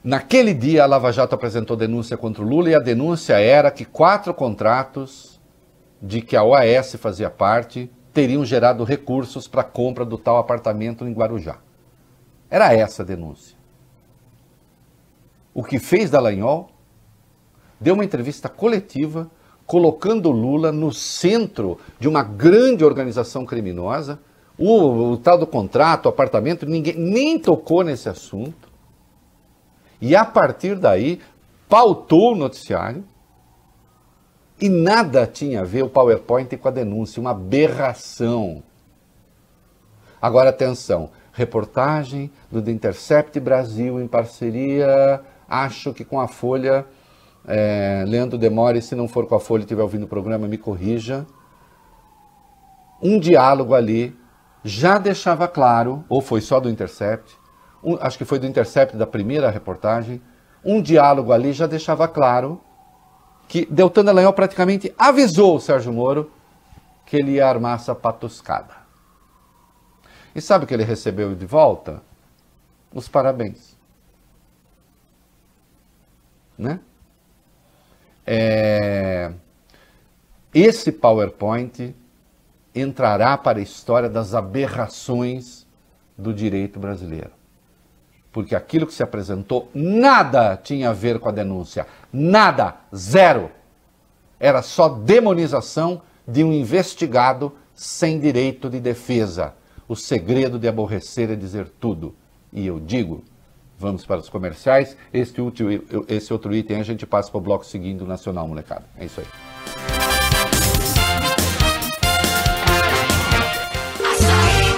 [SPEAKER 5] Naquele dia, a Lava Jato apresentou denúncia contra o Lula e a denúncia era que quatro contratos de que a OAS fazia parte teriam gerado recursos para a compra do tal apartamento em Guarujá. Era essa a denúncia. O que fez Dallagnol deu uma entrevista coletiva colocando Lula no centro de uma grande organização criminosa. O, o tal do contrato, o apartamento, ninguém nem tocou nesse assunto. E a partir daí pautou o noticiário e nada tinha a ver o PowerPoint com a denúncia, uma aberração. Agora atenção, reportagem do The Intercept Brasil em parceria, acho que com a Folha, é, Leandro Demore, se não for com a Folha e estiver ouvindo o programa, me corrija. Um diálogo ali já deixava claro, ou foi só do Intercept, um, acho que foi do Intercept da primeira reportagem, um diálogo ali já deixava claro que Deltan Dallagnol praticamente avisou o Sérgio Moro que ele ia armar essa patuscada. E sabe o que ele recebeu de volta? Os parabéns. Né? É... Esse PowerPoint entrará para a história das aberrações do direito brasileiro porque aquilo que se apresentou nada tinha a ver com a denúncia. Nada, zero. Era só demonização de um investigado sem direito de defesa. O segredo de aborrecer é dizer tudo. E eu digo, vamos para os comerciais. Este, último, esse outro item a gente passa para o bloco seguinte do Nacional, molecada. É isso aí.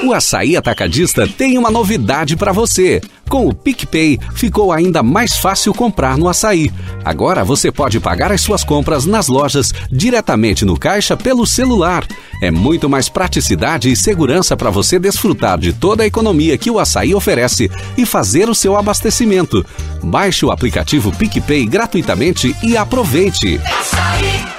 [SPEAKER 8] O Açaí Atacadista tem uma novidade para você. Com o PicPay, ficou ainda mais fácil comprar no açaí. Agora você pode pagar as suas compras nas lojas diretamente no caixa pelo celular. É muito mais praticidade e segurança para você desfrutar de toda a economia que o açaí oferece e fazer o seu abastecimento. Baixe o aplicativo PicPay gratuitamente e aproveite. Açaí.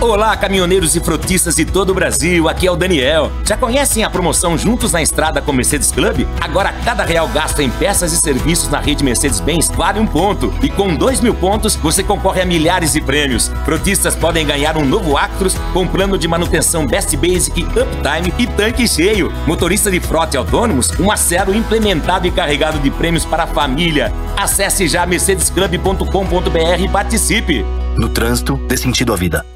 [SPEAKER 9] Olá, caminhoneiros e frotistas de todo o Brasil, aqui é o Daniel. Já conhecem a promoção Juntos na Estrada com Mercedes Club? Agora, cada real gasto em peças e serviços na rede Mercedes-Benz vale um ponto. E com dois mil pontos, você concorre a milhares de prêmios. Frotistas podem ganhar um novo Actros com plano de manutenção Best Basic, Uptime e tanque cheio. Motorista de frota e autônomos, um acero implementado e carregado de prêmios para a família. Acesse já mercedesclub.com.br e participe.
[SPEAKER 10] No trânsito, dê sentido à vida.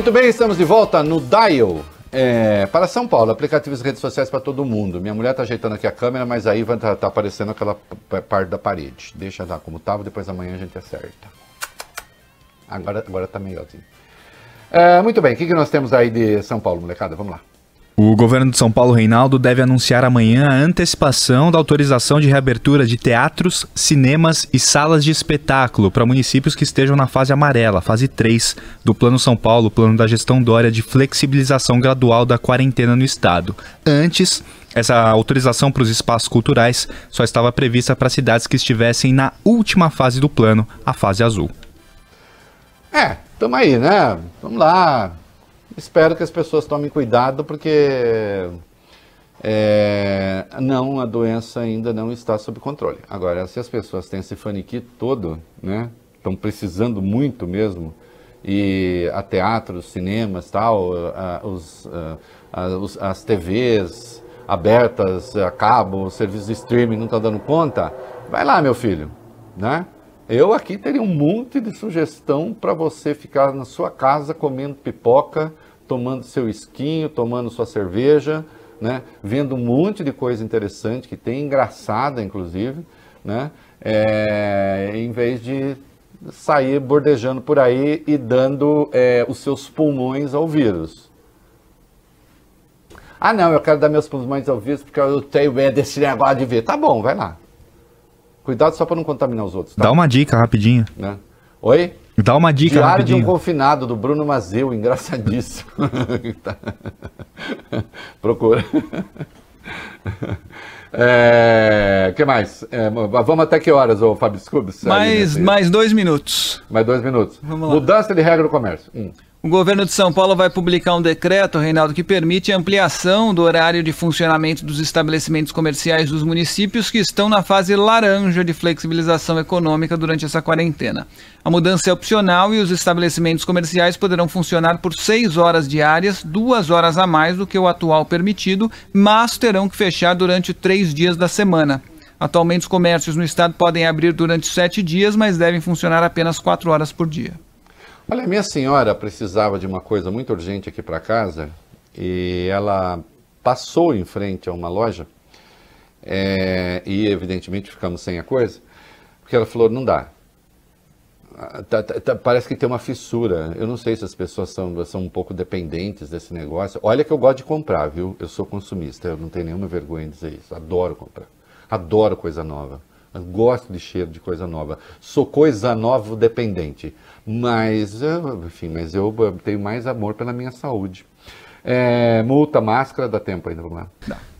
[SPEAKER 5] Muito bem, estamos de volta no Dial. É, para São Paulo, aplicativos e redes sociais para todo mundo. Minha mulher está ajeitando aqui a câmera, mas aí vai tá, tá aparecendo aquela parte da parede. Deixa lá como estava, depois amanhã a gente acerta. Agora, agora tá melhorzinho. É, muito bem, o que, que nós temos aí de São Paulo, molecada? Vamos lá.
[SPEAKER 7] O governo de São Paulo, Reinaldo, deve anunciar amanhã a antecipação da autorização de reabertura de teatros, cinemas e salas de espetáculo para municípios que estejam na fase amarela, fase 3 do Plano São Paulo, plano da gestão Dória de flexibilização gradual da quarentena no estado. Antes, essa autorização para os espaços culturais só estava prevista para cidades que estivessem na última fase do plano, a fase azul.
[SPEAKER 5] É, tamo aí, né? Vamos lá. Espero que as pessoas tomem cuidado, porque é, não, a doença ainda não está sob controle. Agora, se as pessoas têm esse faniquito todo, né? Estão precisando muito mesmo, e a teatros, cinemas, tal, a- os, a- os- as TVs abertas, a cabo, o serviço de streaming não está dando conta, vai lá, meu filho, né? Eu aqui teria um monte de sugestão para você ficar na sua casa comendo pipoca, tomando seu esquinho, tomando sua cerveja, né? Vendo um monte de coisa interessante que tem, engraçada inclusive, né? É, em vez de sair bordejando por aí e dando é, os seus pulmões ao vírus. Ah, não, eu quero dar meus pulmões ao vírus porque eu tenho medo desse negócio de vírus. Tá bom, vai lá. Cuidado só para não contaminar os outros. Tá?
[SPEAKER 7] Dá uma dica rapidinho.
[SPEAKER 5] Né? Oi?
[SPEAKER 7] Dá uma dica
[SPEAKER 5] Diário de um
[SPEAKER 7] rapidinho.
[SPEAKER 5] confinado, do Bruno Mazeu, engraçadíssimo. Tá. Procura. É, que mais? É, vamos até que horas, ô Fábio Scubs?
[SPEAKER 6] Mais, mais dois minutos.
[SPEAKER 5] mais dois minutos. Mudança de regra do comércio. Hum.
[SPEAKER 6] O governo de São Paulo vai publicar um decreto, Reinaldo, que permite a ampliação do horário de funcionamento dos estabelecimentos comerciais dos municípios que estão na fase laranja de flexibilização econômica durante essa quarentena. A mudança é opcional e os estabelecimentos comerciais poderão funcionar por seis horas diárias, duas horas a mais do que o atual permitido, mas terão que fechar durante três dias da semana. Atualmente, os comércios no estado podem abrir durante sete dias, mas devem funcionar apenas quatro horas por dia.
[SPEAKER 5] Olha, minha senhora precisava de uma coisa muito urgente aqui para casa e ela passou em frente a uma loja é, e, evidentemente, ficamos sem a coisa, porque ela falou: não dá. Ah, tá- tá- tá- parece que tem uma fissura. Eu não sei se as pessoas são, são um pouco dependentes desse negócio. Olha que eu gosto de comprar, viu? Eu sou consumista, eu não tenho nenhuma vergonha de dizer isso. Adoro comprar. Adoro coisa nova. Gosto de cheiro de coisa nova. Sou coisa nova dependente. Mas, enfim, mas eu tenho mais amor pela minha saúde. É, multa, máscara, dá tempo ainda, vamos lá.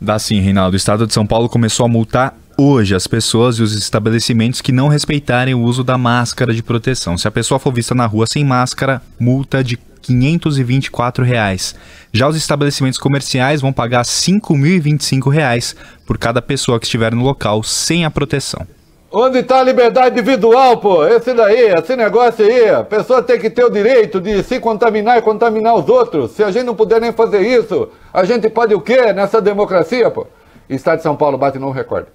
[SPEAKER 7] Dá sim, Reinaldo. O estado de São Paulo começou a multar hoje as pessoas e os estabelecimentos que não respeitarem o uso da máscara de proteção. Se a pessoa for vista na rua sem máscara, multa de 524 reais. Já os estabelecimentos comerciais vão pagar 5.025 reais por cada pessoa que estiver no local sem a proteção.
[SPEAKER 5] Onde está a liberdade individual, pô? Esse daí, esse negócio aí. A pessoa tem que ter o direito de se contaminar e contaminar os outros. Se a gente não puder nem fazer isso, a gente pode o quê nessa democracia, pô? Estado de São Paulo bate novo recorde.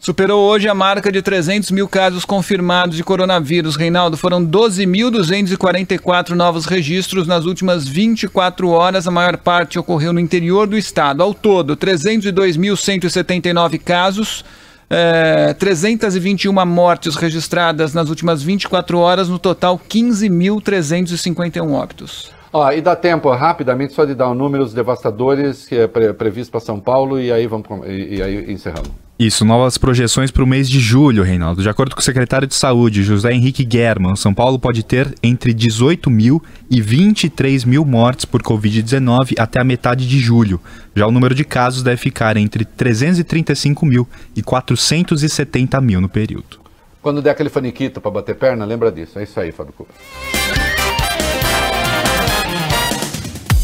[SPEAKER 6] Superou hoje a marca de 300 mil casos confirmados de coronavírus. Reinaldo, foram 12.244 novos registros nas últimas 24 horas. A maior parte ocorreu no interior do estado. Ao todo, 302.179 casos. eh, 321 mortes registradas nas últimas 24 horas, no total 15.351 óbitos.
[SPEAKER 5] Ó, e dá tempo rapidamente só de dar um números devastadores que é pre previsto para São Paulo e aí vamos e, e aí encerramos.
[SPEAKER 7] Isso, novas projeções para o mês de julho, Reinaldo. De acordo com o secretário de Saúde, José Henrique German, São Paulo pode ter entre 18 mil e 23 mil mortes por Covid-19 até a metade de julho. Já o número de casos deve ficar entre 335 mil e 470 mil no período.
[SPEAKER 5] Quando der aquele faniquito para bater perna, lembra disso. É isso aí, Fábio Cuba.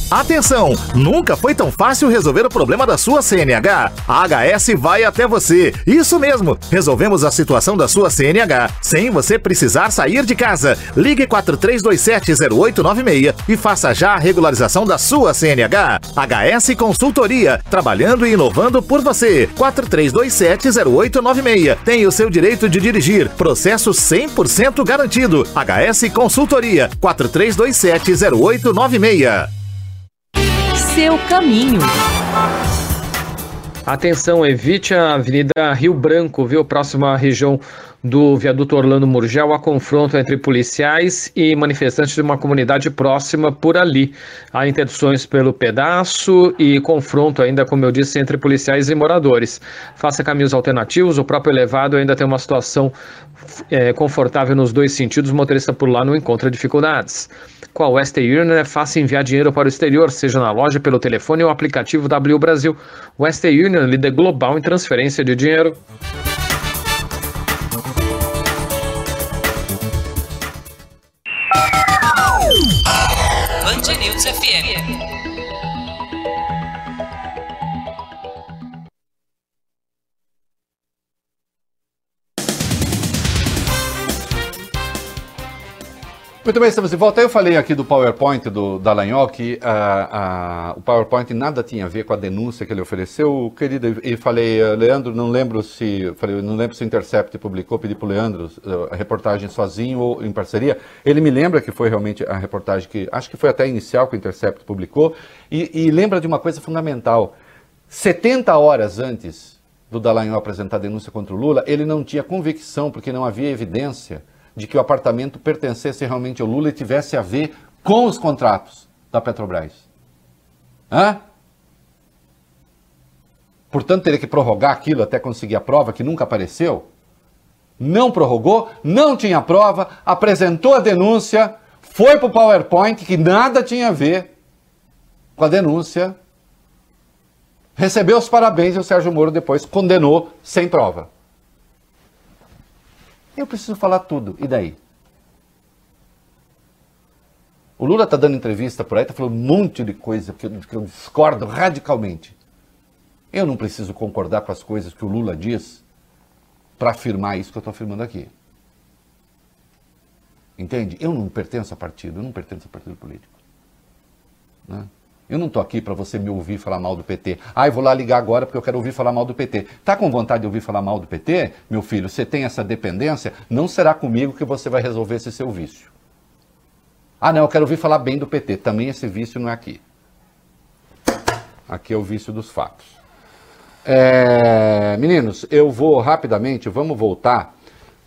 [SPEAKER 11] Atenção! Nunca foi tão fácil resolver o problema da sua CNH. A HS vai até você. Isso mesmo! Resolvemos a situação da sua CNH sem você precisar sair de casa. Ligue 43270896 e faça já a regularização da sua CNH. HS Consultoria, trabalhando e inovando por você. 43270896. Tem o seu direito de dirigir. Processo 100% garantido. HS Consultoria, 43270896
[SPEAKER 4] seu caminho.
[SPEAKER 3] Atenção, evite a Avenida Rio Branco, viu? Próxima região do viaduto Orlando Murgel, há confronto entre policiais e manifestantes de uma comunidade próxima por ali. Há interdições pelo pedaço e confronto ainda, como eu disse, entre policiais e moradores. Faça caminhos alternativos, o próprio elevado ainda tem uma situação é, confortável nos dois sentidos, o motorista por lá não encontra dificuldades. Com a Western Union é fácil enviar dinheiro para o exterior, seja na loja, pelo telefone ou aplicativo W Brasil. Western Union, líder global em transferência de dinheiro.
[SPEAKER 4] Band News FM.
[SPEAKER 5] Muito bem, estamos de volta. Eu falei aqui do PowerPoint do Dallagnol que o PowerPoint nada tinha a ver com a denúncia que ele ofereceu, querido, e falei, uh, Leandro, não lembro se, falei, não lembro se o Intercept publicou, pedi para o Leandro a reportagem sozinho ou em parceria. Ele me lembra que foi realmente a reportagem que, acho que foi até inicial que o Intercept publicou, e, e lembra de uma coisa fundamental. 70 horas antes do Dallagnol apresentar a denúncia contra o Lula, ele não tinha convicção, porque não havia evidência de que o apartamento pertencesse realmente ao Lula e tivesse a ver com os contratos da Petrobras. Hã? Portanto, teria que prorrogar aquilo até conseguir a prova que nunca apareceu? Não prorrogou, não tinha prova, apresentou a denúncia, foi para o PowerPoint que nada tinha a ver com a denúncia, recebeu os parabéns e o Sérgio Moro depois condenou sem prova. Eu preciso falar tudo. E daí? O Lula está dando entrevista por aí, está falando um monte de coisa que eu, que eu discordo radicalmente. Eu não preciso concordar com as coisas que o Lula diz para afirmar isso que eu estou afirmando aqui. Entende? Eu não pertenço a partido, eu não pertenço a partido político. Né? Eu não estou aqui para você me ouvir falar mal do PT. Ah, eu vou lá ligar agora porque eu quero ouvir falar mal do PT. Tá com vontade de ouvir falar mal do PT, meu filho? Você tem essa dependência? Não será comigo que você vai resolver esse seu vício. Ah, não, eu quero ouvir falar bem do PT. Também esse vício não é aqui. Aqui é o vício dos fatos. É... Meninos, eu vou rapidamente, vamos voltar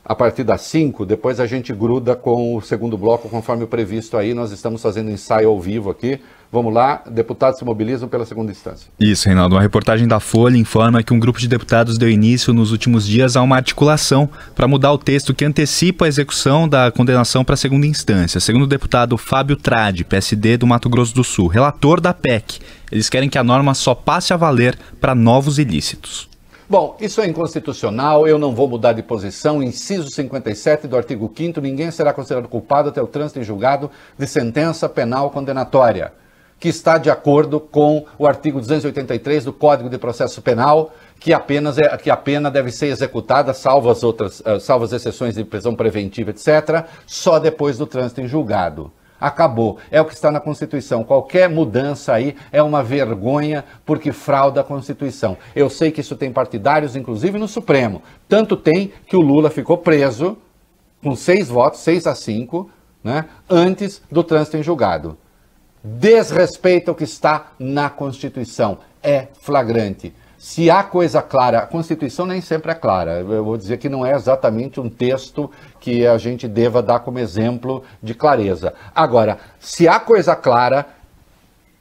[SPEAKER 5] a partir das 5, depois a gente gruda com o segundo bloco, conforme o previsto aí. Nós estamos fazendo ensaio ao vivo aqui. Vamos lá, deputados se mobilizam pela segunda instância.
[SPEAKER 7] Isso, Reinaldo. Uma reportagem da Folha informa que um grupo de deputados deu início nos últimos dias a uma articulação para mudar o texto que antecipa a execução da condenação para a segunda instância. Segundo o deputado Fábio Trade, PSD do Mato Grosso do Sul, relator da PEC, eles querem que a norma só passe a valer para novos ilícitos.
[SPEAKER 5] Bom, isso é inconstitucional, eu não vou mudar de posição. Inciso 57 do artigo 5 ninguém será considerado culpado até o trânsito em julgado de sentença penal condenatória que está de acordo com o artigo 283 do Código de Processo Penal, que, apenas é, que a pena deve ser executada, salvo as outras, uh, salvo as exceções de prisão preventiva, etc., só depois do trânsito em julgado. Acabou. É o que está na Constituição. Qualquer mudança aí é uma vergonha porque frauda a Constituição. Eu sei que isso tem partidários, inclusive no Supremo. Tanto tem que o Lula ficou preso com seis votos, seis a cinco, né, antes do trânsito em julgado desrespeita o que está na Constituição. É flagrante. Se há coisa clara, a Constituição nem sempre é clara. Eu vou dizer que não é exatamente um texto que a gente deva dar como exemplo de clareza. Agora, se há coisa clara,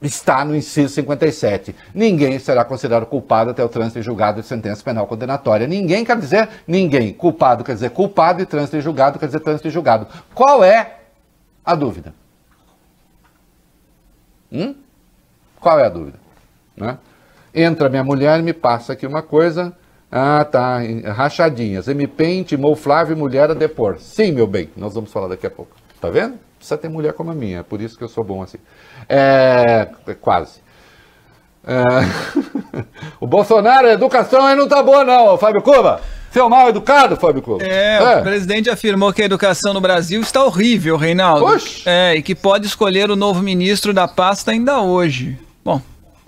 [SPEAKER 5] está no inciso 57. Ninguém será considerado culpado até o trânsito julgado de sentença penal condenatória. Ninguém quer dizer ninguém. Culpado quer dizer culpado e trânsito julgado quer dizer trânsito julgado. Qual é a dúvida? Hum? Qual é a dúvida? Né? Entra minha mulher e me passa aqui uma coisa. Ah, tá. Rachadinhas. MP intimou Flávio e mulher a depor. Sim, meu bem. Nós vamos falar daqui a pouco. Tá vendo? Precisa ter mulher como a minha, é por isso que eu sou bom assim. É, é quase. É, o Bolsonaro, a educação aí não tá boa não, Fábio Cuba. Seu mal educado, Fábio Cuba.
[SPEAKER 6] É, o presidente afirmou que a educação no Brasil está horrível, Reinaldo.
[SPEAKER 5] Oxe.
[SPEAKER 6] É, e que pode escolher o novo ministro da pasta ainda hoje. Bom,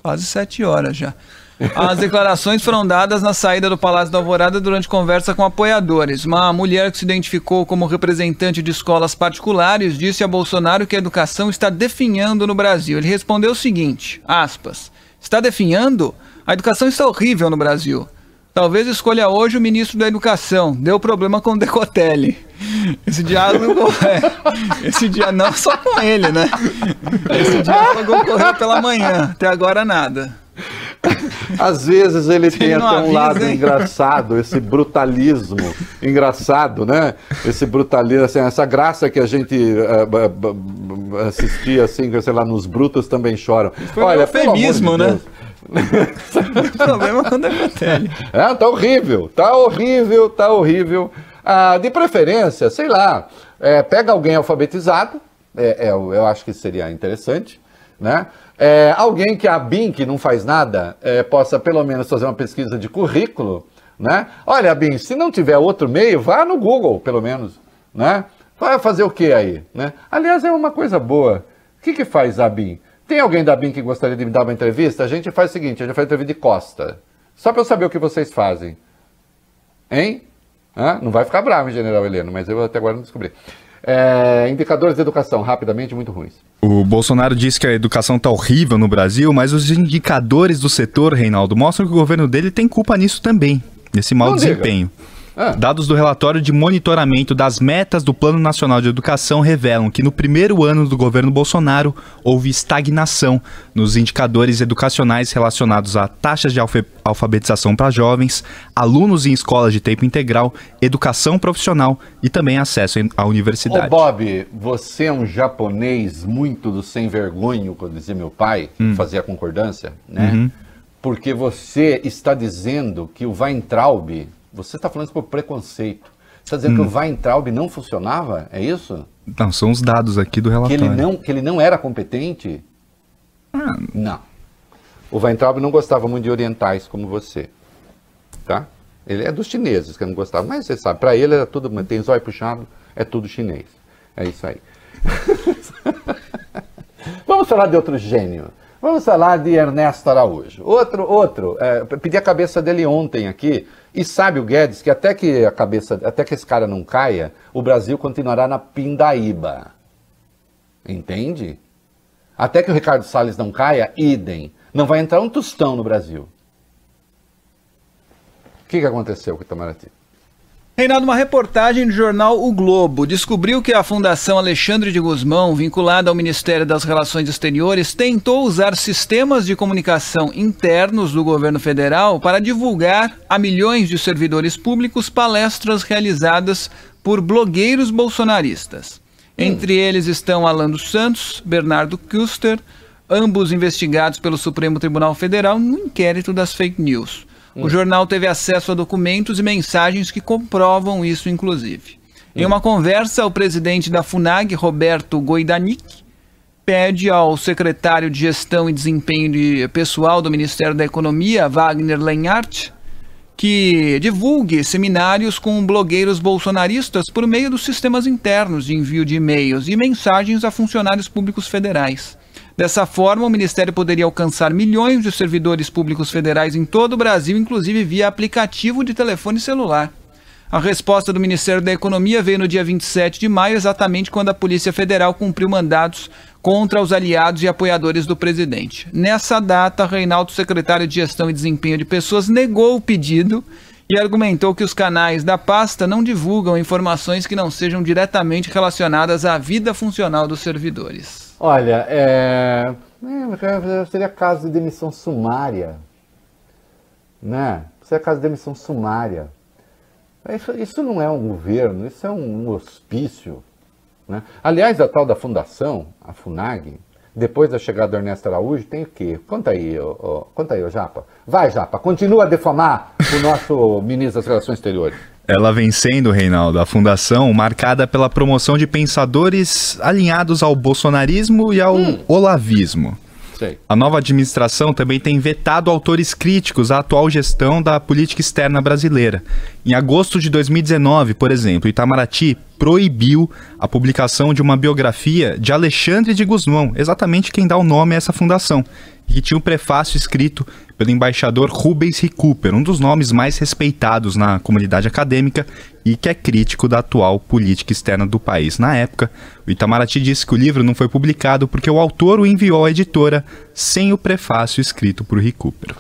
[SPEAKER 6] quase sete horas já. As declarações foram dadas na saída do Palácio da Alvorada durante conversa com apoiadores. Uma mulher que se identificou como representante de escolas particulares disse a Bolsonaro que a educação está definhando no Brasil. Ele respondeu o seguinte, aspas, está definhando? A educação está horrível no Brasil. Talvez escolha hoje o ministro da Educação. Deu problema com o Decotelli. Esse diálogo é. Esse dia não só com ele, né? Esse diálogo ocorreu pela manhã. Até agora nada.
[SPEAKER 5] Às vezes ele tem até um
[SPEAKER 6] avisa,
[SPEAKER 5] lado
[SPEAKER 6] hein?
[SPEAKER 5] engraçado, esse brutalismo engraçado, né? Esse brutalismo, assim, essa graça que a gente b- assistia, assim, sei lá, nos brutos também choram.
[SPEAKER 6] Foi um
[SPEAKER 5] pelo amor de
[SPEAKER 6] eufemismo, né?
[SPEAKER 5] Deus.
[SPEAKER 6] problema o Decotelli.
[SPEAKER 5] É, tá horrível, tá horrível, tá horrível. Ah, de preferência, sei lá, é, pega alguém alfabetizado, é, é, eu eu acho que seria interessante, né? É, alguém que a BIM, que não faz nada, é, possa pelo menos fazer uma pesquisa de currículo, né? Olha, BIM, se não tiver outro meio, vá no Google, pelo menos, né? Vai fazer o que aí, né? Aliás, é uma coisa boa. O que, que faz a BIM? Tem alguém da BIM que gostaria de me dar uma entrevista? A gente faz o seguinte, a gente faz entrevista de costa. Só para eu saber o que vocês fazem. Hein? Hã? Não vai ficar bravo, General Heleno, mas eu até agora não descobri. É, indicadores de educação, rapidamente, muito ruins.
[SPEAKER 7] O Bolsonaro disse que a educação está horrível no Brasil, mas os indicadores do setor, Reinaldo, mostram que o governo dele tem culpa nisso também, nesse mau
[SPEAKER 5] Não diga. Ah.
[SPEAKER 7] Dados do relatório de monitoramento das metas do Plano Nacional de Educação revelam que no primeiro ano do governo Bolsonaro houve estagnação nos indicadores educacionais relacionados a taxas de alfabetização para jovens, alunos em escolas de tempo integral, educação profissional e também acesso à
[SPEAKER 5] Ô
[SPEAKER 7] universidade.
[SPEAKER 5] Bob, você é um japonês muito do sem vergonho, quando dizia meu pai, que fazia a concordância, né?
[SPEAKER 7] Uhum.
[SPEAKER 5] Porque você está dizendo que o Weintraub, você está falando isso por preconceito. Você está dizendo
[SPEAKER 7] Hum.
[SPEAKER 5] que o Weintraub não funcionava? É isso?
[SPEAKER 7] Não, são os dados aqui do
[SPEAKER 5] Que
[SPEAKER 7] relatório.
[SPEAKER 5] ele não, que ele não era competente?
[SPEAKER 7] Ah.
[SPEAKER 5] Não. O Weintraub não gostava muito de orientais como você. Tá? Ele é dos chineses que não gostava, mas você sabe, para ele era tudo, tem zóio puxado, é tudo chinês. É isso aí. Vamos falar de outro gênio. Vamos falar de Ernesto Araújo. Outro, outro. É, pedi a cabeça dele ontem aqui. E sabe o Guedes que até que a cabeça, até que esse cara não caia, o Brasil continuará na pindaíba. Entende? Até que o Ricardo Salles não caia, idem. Não vai entrar um tostão no Brasil. O que, que aconteceu com o Itamaraty?
[SPEAKER 6] Reinaldo, uma reportagem do jornal O Globo descobriu que a Fundação Alexandre de Guzmão, vinculada ao Ministério das Relações Exteriores, tentou usar sistemas de comunicação internos do governo federal para divulgar a milhões de servidores públicos palestras realizadas por blogueiros bolsonaristas. Entre eles estão Alan dos Santos, Bernardo Kuster, ambos investigados pelo Supremo Tribunal Federal no inquérito das fake news. O jornal teve acesso a documentos e mensagens que comprovam isso, inclusive. Em uma conversa, o presidente da FUNAG, Roberto Goidanic, pede ao secretário de Gestão e Desempenho de Pessoal do Ministério da Economia, Wagner Lenhart, que divulgue seminários com blogueiros bolsonaristas por meio dos sistemas internos de envio de e-mails e mensagens a funcionários públicos federais. Dessa forma, o Ministério poderia alcançar milhões de servidores públicos federais em todo o Brasil, inclusive via aplicativo de telefone celular. A resposta do Ministério da Economia veio no dia 27 de maio, exatamente quando a Polícia Federal cumpriu mandados contra os aliados e apoiadores do presidente. Nessa data, Reinaldo, secretário de Gestão e Desempenho de Pessoas, negou o pedido e argumentou que os canais da pasta não divulgam informações que não sejam diretamente relacionadas à vida funcional dos servidores.
[SPEAKER 5] Olha, é... é, seria caso de demissão sumária. Né? Seria caso de demissão sumária. Isso, isso não é um governo, isso é um, hospício. Né? Aliás, a tal da fundação, a FUNAG, depois da chegada do Ernesto Araújo, tem o quê? Conta aí, ô, conta aí, ô Japa. Vai, Japa, continua a defamar o nosso ministro das Relações Exteriores.
[SPEAKER 7] Ela vem sendo, Reinaldo, a fundação marcada pela promoção de pensadores alinhados ao bolsonarismo e ao
[SPEAKER 5] Hum.
[SPEAKER 7] olavismo.
[SPEAKER 5] Sei.
[SPEAKER 7] A nova administração também tem vetado autores críticos à atual gestão da política externa brasileira. Em agosto de 2019, por exemplo, Itamaraty proibiu a publicação de uma biografia de Alexandre de Guzmão, exatamente quem dá o nome a essa fundação, que tinha um prefácio escrito pelo embaixador Rubens Recupero, um dos nomes mais respeitados na comunidade acadêmica e que é crítico da atual política externa do país. Na época, o Itamaraty disse que o livro não foi publicado porque o autor o enviou à editora sem o prefácio escrito por Recupero.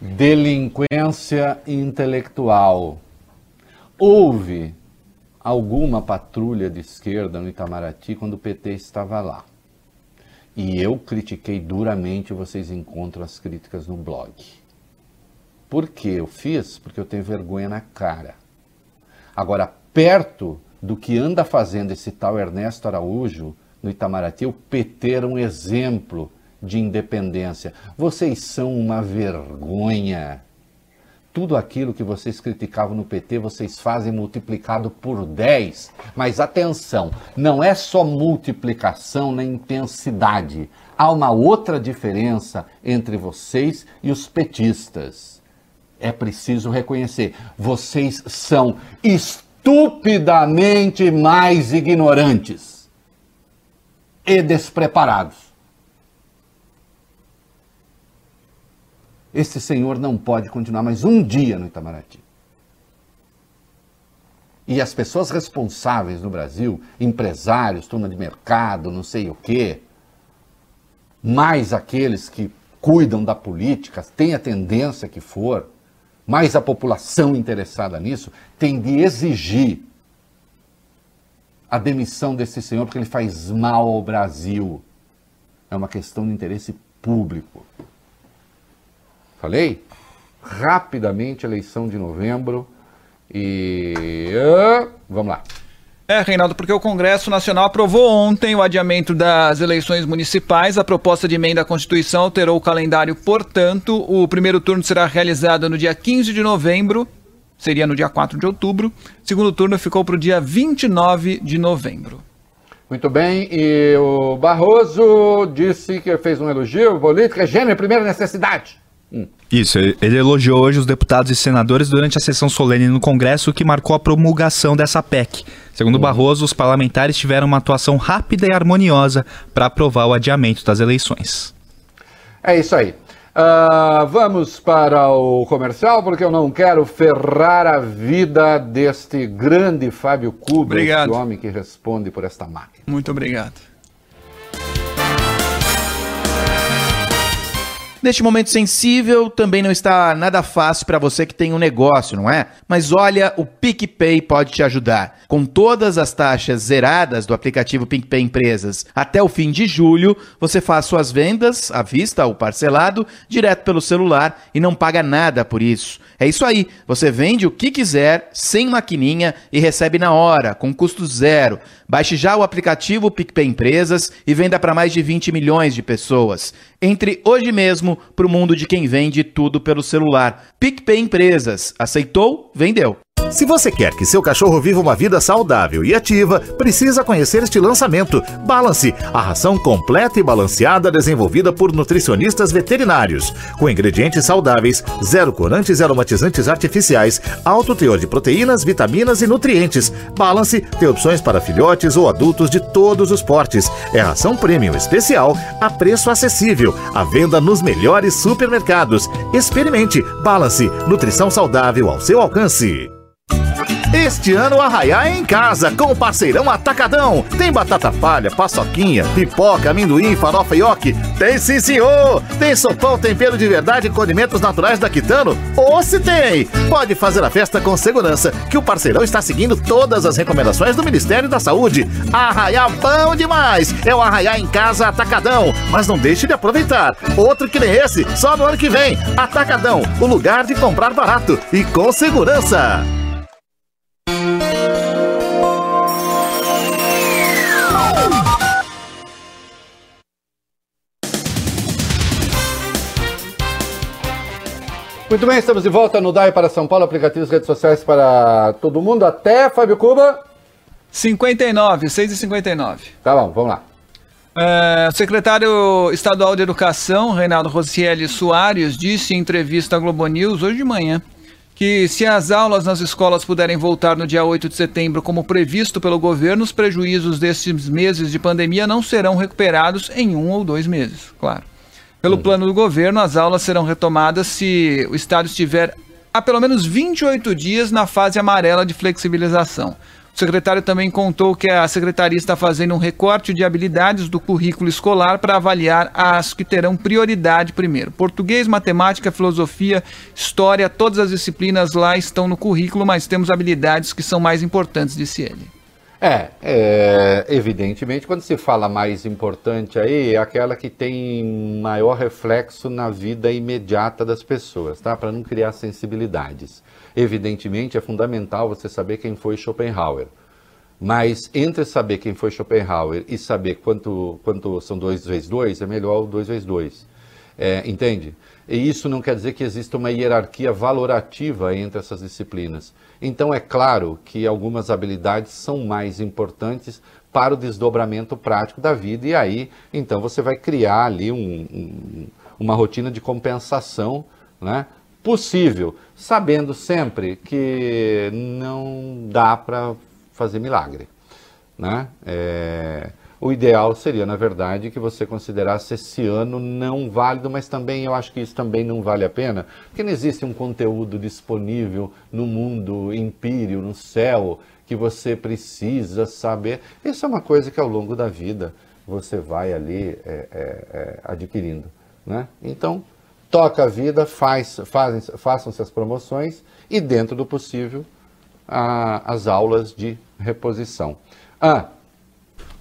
[SPEAKER 5] Delinquência intelectual. Houve alguma patrulha de esquerda no Itamaraty quando o PT estava lá. E eu critiquei duramente, vocês encontram as críticas no blog. Por que eu fiz? Porque eu tenho vergonha na cara. Agora, perto do que anda fazendo esse tal Ernesto Araújo no Itamaraty, o PT era um exemplo de independência. Vocês são uma vergonha. Tudo aquilo que vocês criticavam no PT, vocês fazem multiplicado por 10. Mas atenção, não é só multiplicação na intensidade. Há uma outra diferença entre vocês e os petistas. É preciso reconhecer, vocês são estupidamente mais ignorantes e despreparados. Esse senhor não pode continuar mais um dia no Itamaraty. E as pessoas responsáveis no Brasil, empresários, turma de mercado, não sei o quê, mais aqueles que cuidam da política, tem a tendência que for, mais a população interessada nisso, tem de exigir a demissão desse senhor porque ele faz mal ao Brasil. É uma questão de interesse público. Falei? Rapidamente, eleição de novembro. E. vamos lá.
[SPEAKER 6] É, Reinaldo, porque o Congresso Nacional aprovou ontem o adiamento das eleições municipais. A proposta de emenda à Constituição alterou o calendário, portanto, o primeiro turno será realizado no dia 15 de novembro, seria no dia 4 de outubro. O segundo turno ficou para o dia 29 de novembro.
[SPEAKER 5] Muito bem, e o Barroso disse que fez um elogio, política é gênero, primeira necessidade.
[SPEAKER 7] Isso, ele elogiou hoje os deputados e senadores durante a sessão solene no Congresso que marcou a promulgação dessa PEC. Segundo Barroso, os parlamentares tiveram uma atuação rápida e harmoniosa para aprovar o adiamento das eleições.
[SPEAKER 5] É isso aí. Ah, vamos para o comercial, porque eu não quero ferrar a vida deste grande Fábio Cuba,
[SPEAKER 6] Obrigado.
[SPEAKER 5] esse homem que responde por esta máquina.
[SPEAKER 6] Muito obrigado.
[SPEAKER 1] Neste momento sensível, também não está nada fácil para você que tem um negócio, não é? Mas olha, o PicPay pode te ajudar. Com todas as taxas zeradas do aplicativo PicPay Empresas até o fim de julho, você faz suas vendas à vista ou parcelado direto pelo celular e não paga nada por isso. É isso aí, você vende o que quiser, sem maquininha e recebe na hora, com custo zero. Baixe já o aplicativo PicPay Empresas e venda para mais de 20 milhões de pessoas. Entre hoje mesmo para o mundo de quem vende tudo pelo celular. PicPay Empresas. Aceitou? Vendeu.
[SPEAKER 11] Se você quer que seu cachorro viva uma vida saudável e ativa, precisa conhecer este lançamento. Balance, a ração completa e balanceada desenvolvida por nutricionistas veterinários, com ingredientes saudáveis, zero corantes e aromatizantes artificiais, alto teor de proteínas, vitaminas e nutrientes. Balance tem opções para filhotes ou adultos de todos os portes. É ração premium especial a preço acessível, à venda nos melhores supermercados. Experimente Balance, nutrição saudável ao seu alcance. Este ano arraiar é em casa com o parceirão Atacadão. Tem batata palha, paçoquinha, pipoca, amendoim, farofa e oque? Tem sim, senhor! Tem sopão, tempero de verdade e condimentos naturais da Quitano? Ou se tem! Pode fazer a festa com segurança, que o parceirão está seguindo todas as recomendações do Ministério da Saúde. Arraiar bom demais! É o arraiar em casa Atacadão. Mas não deixe de aproveitar. Outro que nem esse, só no ano que vem. Atacadão, o lugar de comprar barato e com segurança.
[SPEAKER 5] Muito bem, estamos de volta no DAI para São Paulo, aplicativos redes sociais para todo mundo. Até, Fábio Cuba.
[SPEAKER 6] 59, 6 e 59.
[SPEAKER 5] Tá bom, vamos lá.
[SPEAKER 6] É, o secretário estadual de Educação, Reinaldo Rocieli Soares, disse em entrevista à Globo News hoje de manhã que se as aulas nas escolas puderem voltar no dia 8 de setembro como previsto pelo governo, os prejuízos desses meses de pandemia não serão recuperados em um ou dois meses, claro. Pelo plano do governo, as aulas serão retomadas se o Estado estiver há pelo menos 28 dias na fase amarela de flexibilização. O secretário também contou que a secretaria está fazendo um recorte de habilidades do currículo escolar para avaliar as que terão prioridade primeiro. Português, matemática, filosofia, história, todas as disciplinas lá estão no currículo, mas temos habilidades que são mais importantes, disse ele.
[SPEAKER 5] É, é, evidentemente, quando se fala mais importante aí, é aquela que tem maior reflexo na vida imediata das pessoas, tá? Para não criar sensibilidades. Evidentemente, é fundamental você saber quem foi Schopenhauer. Mas entre saber quem foi Schopenhauer e saber quanto, quanto são 2 vezes 2, é melhor o 2 vezes 2. É, entende? E isso não quer dizer que exista uma hierarquia valorativa entre essas disciplinas. Então, é claro que algumas habilidades são mais importantes para o desdobramento prático da vida, e aí, então, você vai criar ali um, um, uma rotina de compensação né, possível, sabendo sempre que não dá para fazer milagre. Né? É... O ideal seria, na verdade, que você considerasse esse ano não válido, mas também eu acho que isso também não vale a pena, porque não existe um conteúdo disponível no mundo empírio, no céu, que você precisa saber. Isso é uma coisa que ao longo da vida você vai ali é, é, é, adquirindo. Né? Então, toca a vida, faz, façam-se as promoções e, dentro do possível, a, as aulas de reposição. Ah,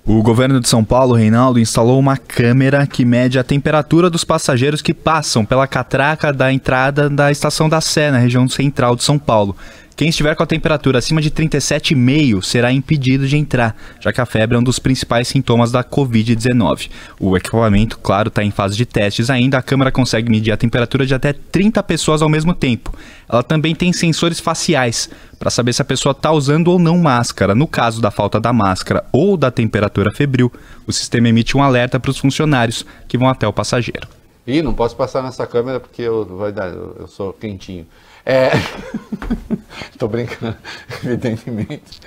[SPEAKER 7] o governo de São Paulo, Reinaldo, instalou uma câmera que mede a temperatura dos passageiros que passam pela catraca da entrada da estação da Sé, na região central de São Paulo. Quem estiver com a temperatura acima de 37,5 será impedido de entrar, já que a febre é um dos principais sintomas da Covid-19. O equipamento, claro, está em fase de testes ainda. A câmera consegue medir a temperatura de até 30 pessoas ao mesmo tempo. Ela também tem sensores faciais para saber se a pessoa está usando ou não máscara. No caso da falta da máscara ou da temperatura febril, o sistema emite um alerta para os funcionários que vão até o passageiro.
[SPEAKER 5] Ih, não posso passar nessa câmera porque eu, vai dar, eu sou quentinho. É... Estou brincando, evidentemente.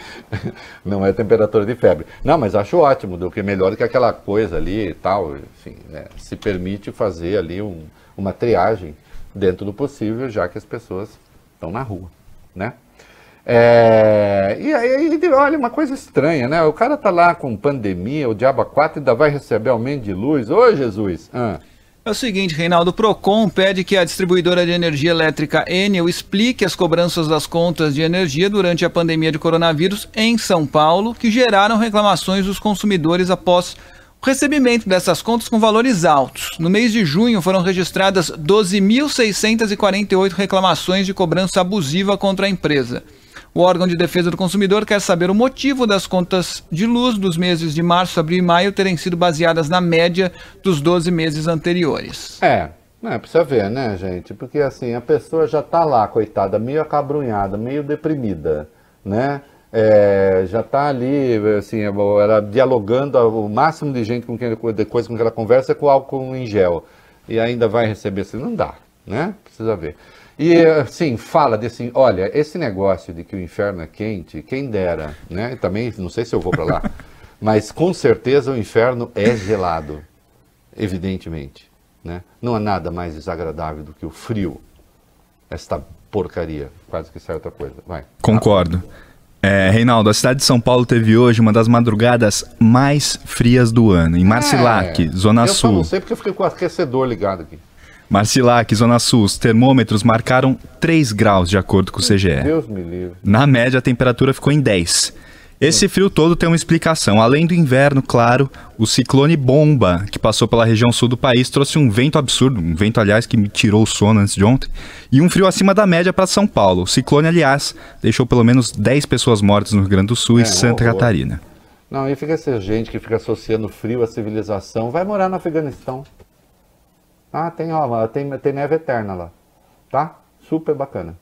[SPEAKER 5] Não é temperatura de febre. Não, mas acho ótimo, do que melhor que aquela coisa ali e tal. Enfim, né? se permite fazer ali um, uma triagem dentro do possível, já que as pessoas estão na rua, né? É, e aí, olha, uma coisa estranha, né? O cara tá lá com pandemia, o diabo 4 ainda vai receber aumento de luz. Ô, Jesus! Ah.
[SPEAKER 6] É o seguinte, Reinaldo, Procon pede que a distribuidora de energia elétrica Enel explique as cobranças das contas de energia durante a pandemia de coronavírus em São Paulo, que geraram reclamações dos consumidores após o recebimento dessas contas com valores altos. No mês de junho foram registradas 12.648 reclamações de cobrança abusiva contra a empresa. O órgão de defesa do consumidor quer saber o motivo das contas de luz dos meses de março, abril e maio terem sido baseadas na média dos 12 meses anteriores.
[SPEAKER 5] É, é, precisa ver, né, gente? Porque assim, a pessoa já tá lá, coitada, meio acabrunhada, meio deprimida, né? É, já tá ali, assim, ela dialogando, o máximo de gente com quem depois com que ela conversa é com álcool em gel. E ainda vai receber assim, não dá, né? Precisa ver. E assim, fala desse, olha, esse negócio de que o inferno é quente, quem dera, né? Também não sei se eu vou para lá, mas com certeza o inferno é gelado, evidentemente, né? Não há nada mais desagradável do que o frio. Esta porcaria, quase que certa coisa. Vai.
[SPEAKER 7] Concordo. É, Reinaldo, a cidade de São Paulo teve hoje uma das madrugadas mais frias do ano, em Marcilac, é, Zona
[SPEAKER 5] eu
[SPEAKER 7] Sul.
[SPEAKER 5] Eu não sei porque eu fiquei com o aquecedor ligado aqui.
[SPEAKER 7] Marcilac, Zona Sul, os termômetros marcaram 3 graus, de acordo com o CGE.
[SPEAKER 5] Deus me livre.
[SPEAKER 7] Na média, a temperatura ficou em 10. Esse frio todo tem uma explicação. Além do inverno, claro, o ciclone Bomba, que passou pela região sul do país, trouxe um vento absurdo, um vento, aliás, que me tirou o sono antes de ontem, e um frio acima da média para São Paulo. O ciclone, aliás, deixou pelo menos 10 pessoas mortas no Rio Grande do Sul é, e Santa horror. Catarina.
[SPEAKER 5] Não, e fica essa gente que fica associando frio à civilização. Vai morar no Afeganistão. Ah, tem, ó, tem, tem neve eterna lá. Tá? Super bacana.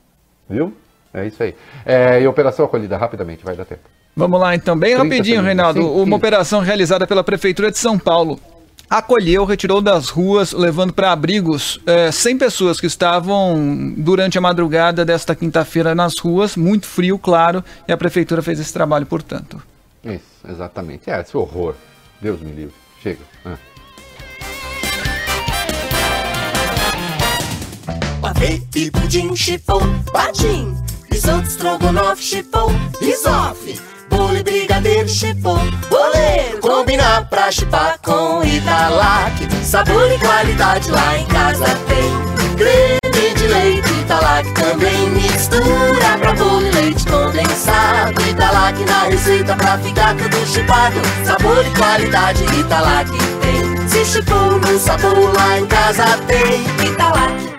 [SPEAKER 5] Viu? É isso aí. É, e operação acolhida, rapidamente, vai dar tempo.
[SPEAKER 6] Vamos lá então, bem
[SPEAKER 5] 30
[SPEAKER 6] rapidinho,
[SPEAKER 5] segundos.
[SPEAKER 6] Reinaldo.
[SPEAKER 5] Sim,
[SPEAKER 6] Uma
[SPEAKER 5] sim.
[SPEAKER 6] operação realizada pela Prefeitura de São Paulo acolheu, retirou das ruas, levando para abrigos eh, 100 pessoas que estavam durante a madrugada desta quinta-feira nas ruas, muito frio, claro, e a Prefeitura fez esse trabalho, portanto.
[SPEAKER 5] Isso, exatamente. É, esse horror. Deus me livre. Chega. Ah.
[SPEAKER 12] Pavê e pudim chipom, patim. Risoto, estrogonofe, chipom, risofe. Bolo brigadeiro, chipom, boleiro. Combinar pra chipar com Italac. Sabor e qualidade lá em casa tem. Creme de leite Italac também mistura pra bolo e leite condensado. Italac na receita pra ficar tudo chipado. Sabor e qualidade Italac tem. Se chipou no sabor lá em casa tem. Italac.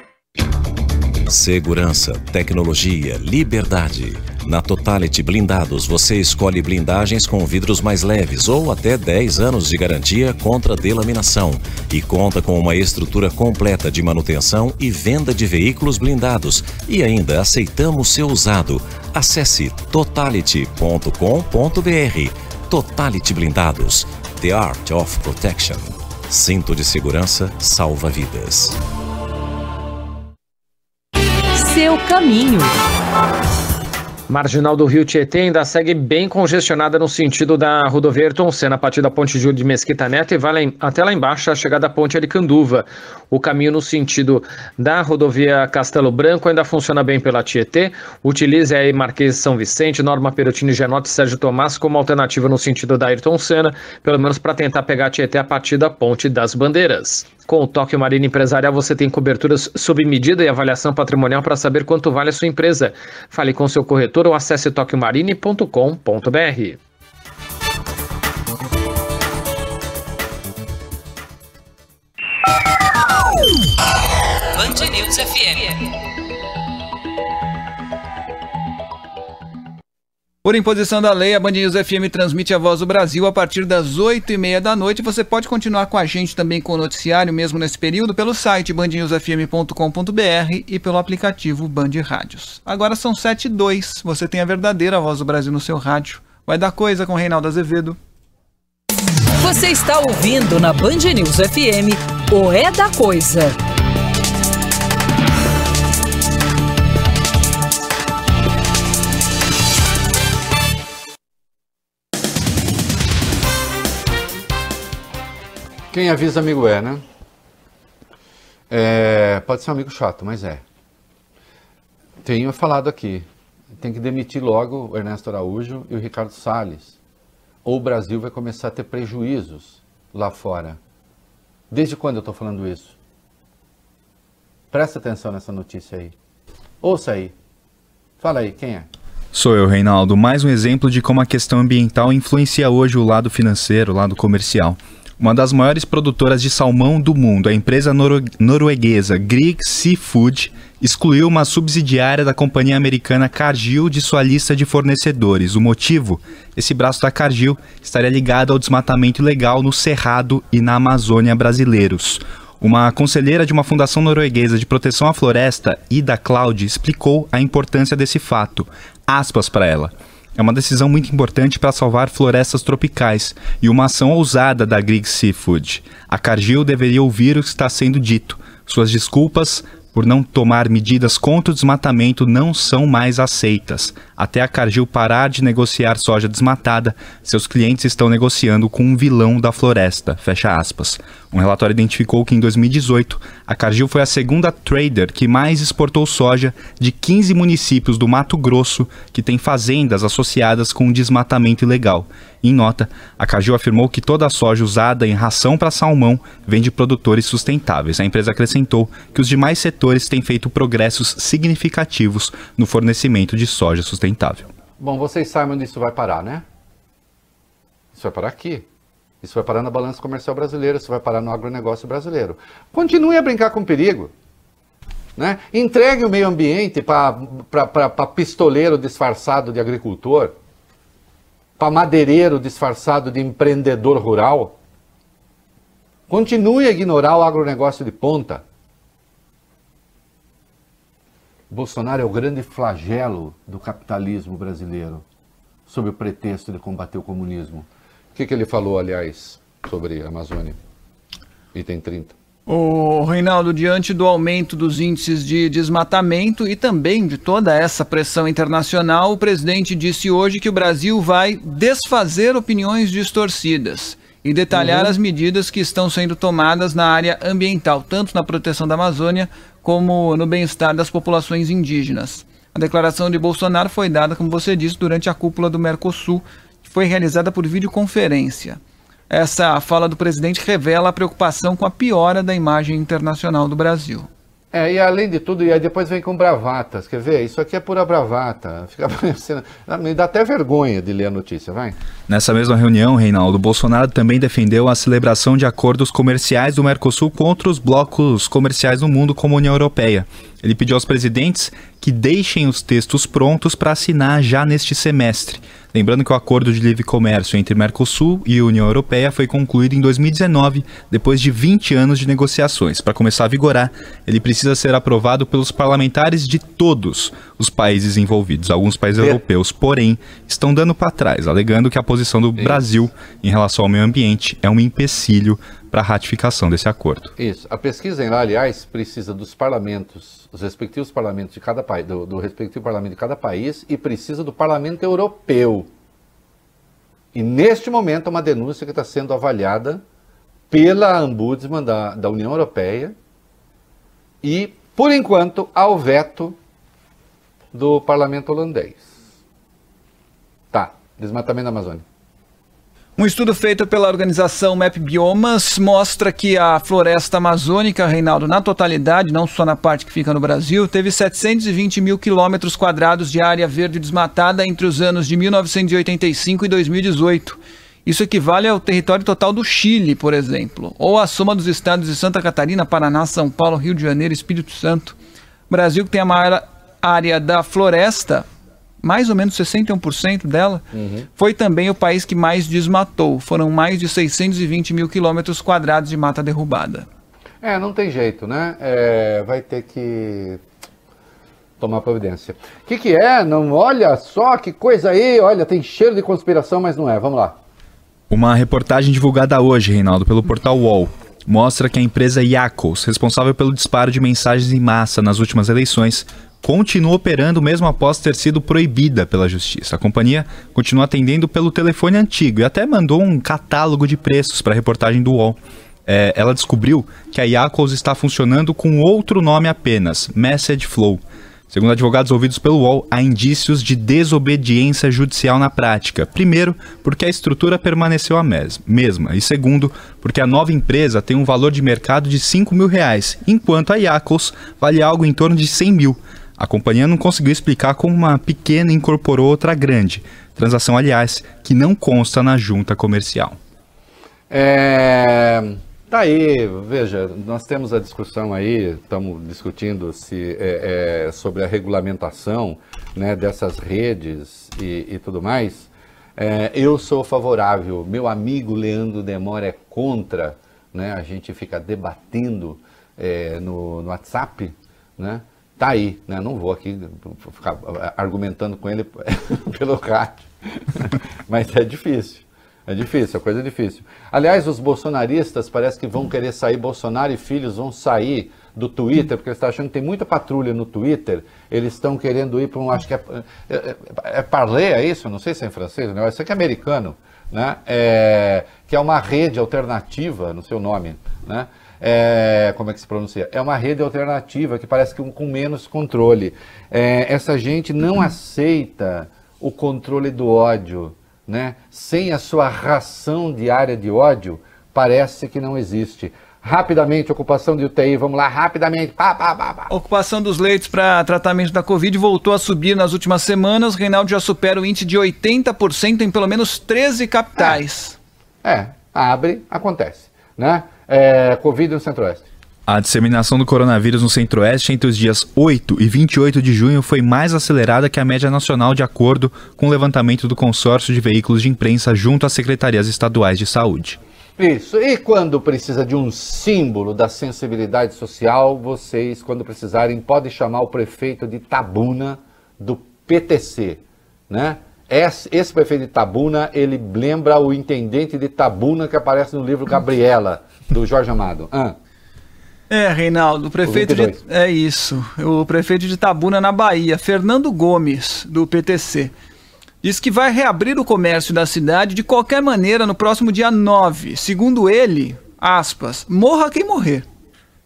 [SPEAKER 13] Segurança, tecnologia, liberdade. Na Totality Blindados você escolhe blindagens com vidros mais leves ou até 10 anos de garantia contra delaminação e conta com uma estrutura completa de manutenção e venda de veículos blindados e ainda aceitamos seu usado. Acesse totality.com.br. Totality Blindados. The Art of Protection. Cinto de segurança salva vidas.
[SPEAKER 4] Caminho.
[SPEAKER 3] Marginal do Rio Tietê ainda segue bem congestionada no sentido da rodovia Ayrton Senna, a partir da ponte Júlio de Mesquita Neto e vai até lá embaixo a chegada da ponte Aricanduva. O caminho no sentido da rodovia Castelo Branco ainda funciona bem pela Tietê. Utilize aí Marquês São Vicente, Norma Perotini, Genote e Sérgio Tomás como alternativa no sentido da Ayrton Senna, pelo menos para tentar pegar a Tietê a partir da ponte das Bandeiras. Com o Toque Marina Empresarial, você tem coberturas sob medida e avaliação patrimonial para saber quanto vale a sua empresa. Fale com seu corretor ou acesse toquemarine.com.br.
[SPEAKER 4] Band News FM.
[SPEAKER 6] Por imposição da lei, a Band News FM transmite a Voz do Brasil a partir das 8 e meia da noite. Você pode continuar com a gente também com o noticiário, mesmo nesse período, pelo site bandnewsfm.com.br e pelo aplicativo Band Rádios. Agora são 7 e 2. Você tem a verdadeira Voz do Brasil no seu rádio. Vai dar coisa com Reinaldo Azevedo.
[SPEAKER 4] Você está ouvindo na Band News FM o É da Coisa.
[SPEAKER 5] Quem avisa amigo é, né? É, pode ser um amigo chato, mas é. Tenho falado aqui. Tem que demitir logo o Ernesto Araújo e o Ricardo Salles. Ou o Brasil vai começar a ter prejuízos lá fora. Desde quando eu estou falando isso? Presta atenção nessa notícia aí. Ouça aí. Fala aí, quem é?
[SPEAKER 7] Sou eu, Reinaldo. Mais um exemplo de como a questão ambiental influencia hoje o lado financeiro, o lado comercial. Uma das maiores produtoras de salmão do mundo, a empresa noro norueguesa Grieg Seafood, excluiu uma subsidiária da companhia americana Cargill de sua lista de fornecedores. O motivo? Esse braço da Cargill estaria ligado ao desmatamento ilegal no Cerrado e na Amazônia brasileiros. Uma conselheira de uma fundação norueguesa de proteção à floresta, Ida Cloud, explicou a importância desse fato. Aspas para ela. É uma decisão muito importante para salvar florestas tropicais e uma ação ousada da Grieg Seafood. A Cargill deveria ouvir o que está sendo dito. Suas desculpas por não tomar medidas contra o desmatamento não são mais aceitas. Até a Cargill parar de negociar soja desmatada, seus clientes estão negociando com um vilão da floresta. Fecha aspas. Um relatório identificou que em 2018, a Cargill foi a segunda trader que mais exportou soja de 15 municípios do Mato Grosso que têm fazendas associadas com desmatamento ilegal. Em nota, a Cargill afirmou que toda a soja usada em ração para salmão vem de produtores sustentáveis. A empresa acrescentou que os demais setores têm feito progressos significativos no fornecimento de soja sustentável.
[SPEAKER 5] Bom, vocês sabem onde isso vai parar, né? Isso vai parar aqui. Isso vai parar na balança comercial brasileira, isso vai parar no agronegócio brasileiro. Continue a brincar com perigo. Né? Entregue o meio ambiente para pistoleiro disfarçado de agricultor, para madeireiro disfarçado de empreendedor rural. Continue a ignorar o agronegócio de ponta. Bolsonaro é o grande flagelo do capitalismo brasileiro, sob o pretexto de combater o comunismo. O que, que ele falou, aliás, sobre a Amazônia? Item 30.
[SPEAKER 6] O Reinaldo, diante do aumento dos índices de desmatamento e também de toda essa pressão internacional, o presidente disse hoje que o Brasil vai desfazer opiniões distorcidas e detalhar
[SPEAKER 14] Uhum.
[SPEAKER 6] as medidas que estão sendo tomadas na área ambiental, tanto na proteção da Amazônia como no bem-estar das populações indígenas. A declaração de Bolsonaro foi dada, como você disse, durante a cúpula do Mercosul, foi realizada por videoconferência. Essa fala do presidente revela a preocupação com a piora da imagem internacional do Brasil.
[SPEAKER 5] É, e além de tudo, e aí depois vem com bravatas, quer ver? Isso aqui é pura bravata. Fica parecendo... Me dá até vergonha de ler a notícia, vai.
[SPEAKER 7] Nessa mesma reunião, Reinaldo, Bolsonaro também defendeu a celebração de acordos comerciais do Mercosul contra os blocos comerciais no mundo como a União Europeia. Ele pediu aos presidentes que deixem os textos prontos para assinar já neste semestre. Lembrando que o acordo de livre comércio entre Mercosul e União Europeia foi concluído em 2019, depois de 20 anos de negociações. Para começar a vigorar, ele precisa ser aprovado pelos parlamentares de todos os países envolvidos. Alguns países
[SPEAKER 5] É.
[SPEAKER 7] europeus, porém, estão dando para trás, alegando que a posição do Brasil em relação ao meio ambiente é um empecilho para a ratificação desse acordo.
[SPEAKER 5] Isso. A pesquisa aliás, precisa dos parlamentos, os respectivos parlamentos de cada país, do, do respectivo parlamento de cada país e precisa do parlamento europeu. E neste momento é uma denúncia que está sendo avaliada pela Ombudsman da, da União Europeia e, por enquanto, ao veto do parlamento holandês. Tá, desmatamento da Amazônia.
[SPEAKER 6] Um estudo feito pela organização Map Biomas mostra que a floresta amazônica, Reinaldo, na totalidade, não só na parte que fica no Brasil, teve 720 mil quilômetros quadrados de área verde desmatada entre os anos de 1985 e 2018. Isso equivale ao território total do Chile, por exemplo, ou a soma dos estados de Santa Catarina, Paraná, São Paulo, Rio de Janeiro e Espírito Santo. Brasil, que tem a maior área da floresta, mais ou menos 61% dela, foi também o país que mais desmatou. Foram mais de 620 mil quilômetros quadrados de mata derrubada.
[SPEAKER 5] É, não tem jeito, né? É, vai ter que tomar providência. O que, que é? Não, olha só que coisa aí, olha, tem cheiro de conspiração, mas não é. Vamos lá.
[SPEAKER 7] Uma reportagem divulgada hoje, Reinaldo, pelo portal UOL, mostra que a empresa Yakos, responsável pelo disparo de mensagens em massa nas últimas eleições, continua operando mesmo após ter sido proibida pela justiça. A companhia continua atendendo pelo telefone antigo e até mandou um catálogo de preços para a reportagem do UOL. É, ela descobriu que a Yakos está funcionando com outro nome apenas, Message Flow. Segundo advogados ouvidos pelo UOL, há indícios de desobediência judicial na prática. Primeiro, porque a estrutura permaneceu a mes- mesma. E segundo, porque a nova empresa tem um valor de mercado de 5 mil reais, enquanto a Yakos vale algo em torno de 100 mil. A companhia não conseguiu explicar como uma pequena incorporou outra grande. Transação, aliás, que não consta na junta comercial.
[SPEAKER 5] É, tá aí, veja, nós temos a discussão aí, estamos discutindo se, é, é, sobre a regulamentação né, dessas redes e, e tudo mais. É, eu sou favorável, meu amigo Leandro Demora é contra, né, a gente fica debatendo é, no, no WhatsApp, né? Tá aí, né? Não vou aqui ficar argumentando com ele pelo rádio, mas é difícil. É difícil, é coisa difícil. Aliás, os bolsonaristas parece que vão querer sair, Bolsonaro e filhos vão sair do Twitter, porque eles estão achando que tem muita patrulha no Twitter, eles estão querendo ir para um, acho que é, é, é, é parler, é isso? Não sei se é em francês, não, isso aqui é americano, né? É, que é uma rede alternativa, no seu nome, né? É, como é que se pronuncia? É uma rede alternativa que parece que com menos controle. É, essa gente não aceita o controle do ódio, né? Sem a sua ração diária de ódio, parece que não existe. Rapidamente, ocupação de UTI, vamos lá, rapidamente. Pá, pá, pá,
[SPEAKER 6] ocupação dos leitos para tratamento da Covid voltou a subir nas últimas semanas. Reinaldo já supera o índice de 80% em pelo menos 13 capitais.
[SPEAKER 5] É, abre, acontece, né? É, Covid no Centro-Oeste.
[SPEAKER 7] A disseminação do coronavírus no Centro-Oeste entre os dias 8 e 28 de junho foi mais acelerada que a média nacional, de acordo com o levantamento do consórcio de veículos de imprensa junto às secretarias estaduais de saúde.
[SPEAKER 5] Isso. E quando precisa de um símbolo da sensibilidade social, vocês, quando precisarem, podem chamar o prefeito de Tabuna do PTC, né? Esse, prefeito de Tabuna, ele lembra o intendente de Tabuna que aparece no livro Gabriela, do Jorge Amado. Ah.
[SPEAKER 6] É, Reinaldo, o prefeito de, é isso. O prefeito de Tabuna na Bahia, Fernando Gomes, do PTC, diz que vai reabrir o comércio da cidade de qualquer maneira no próximo dia 9. Segundo ele, aspas, morra quem morrer.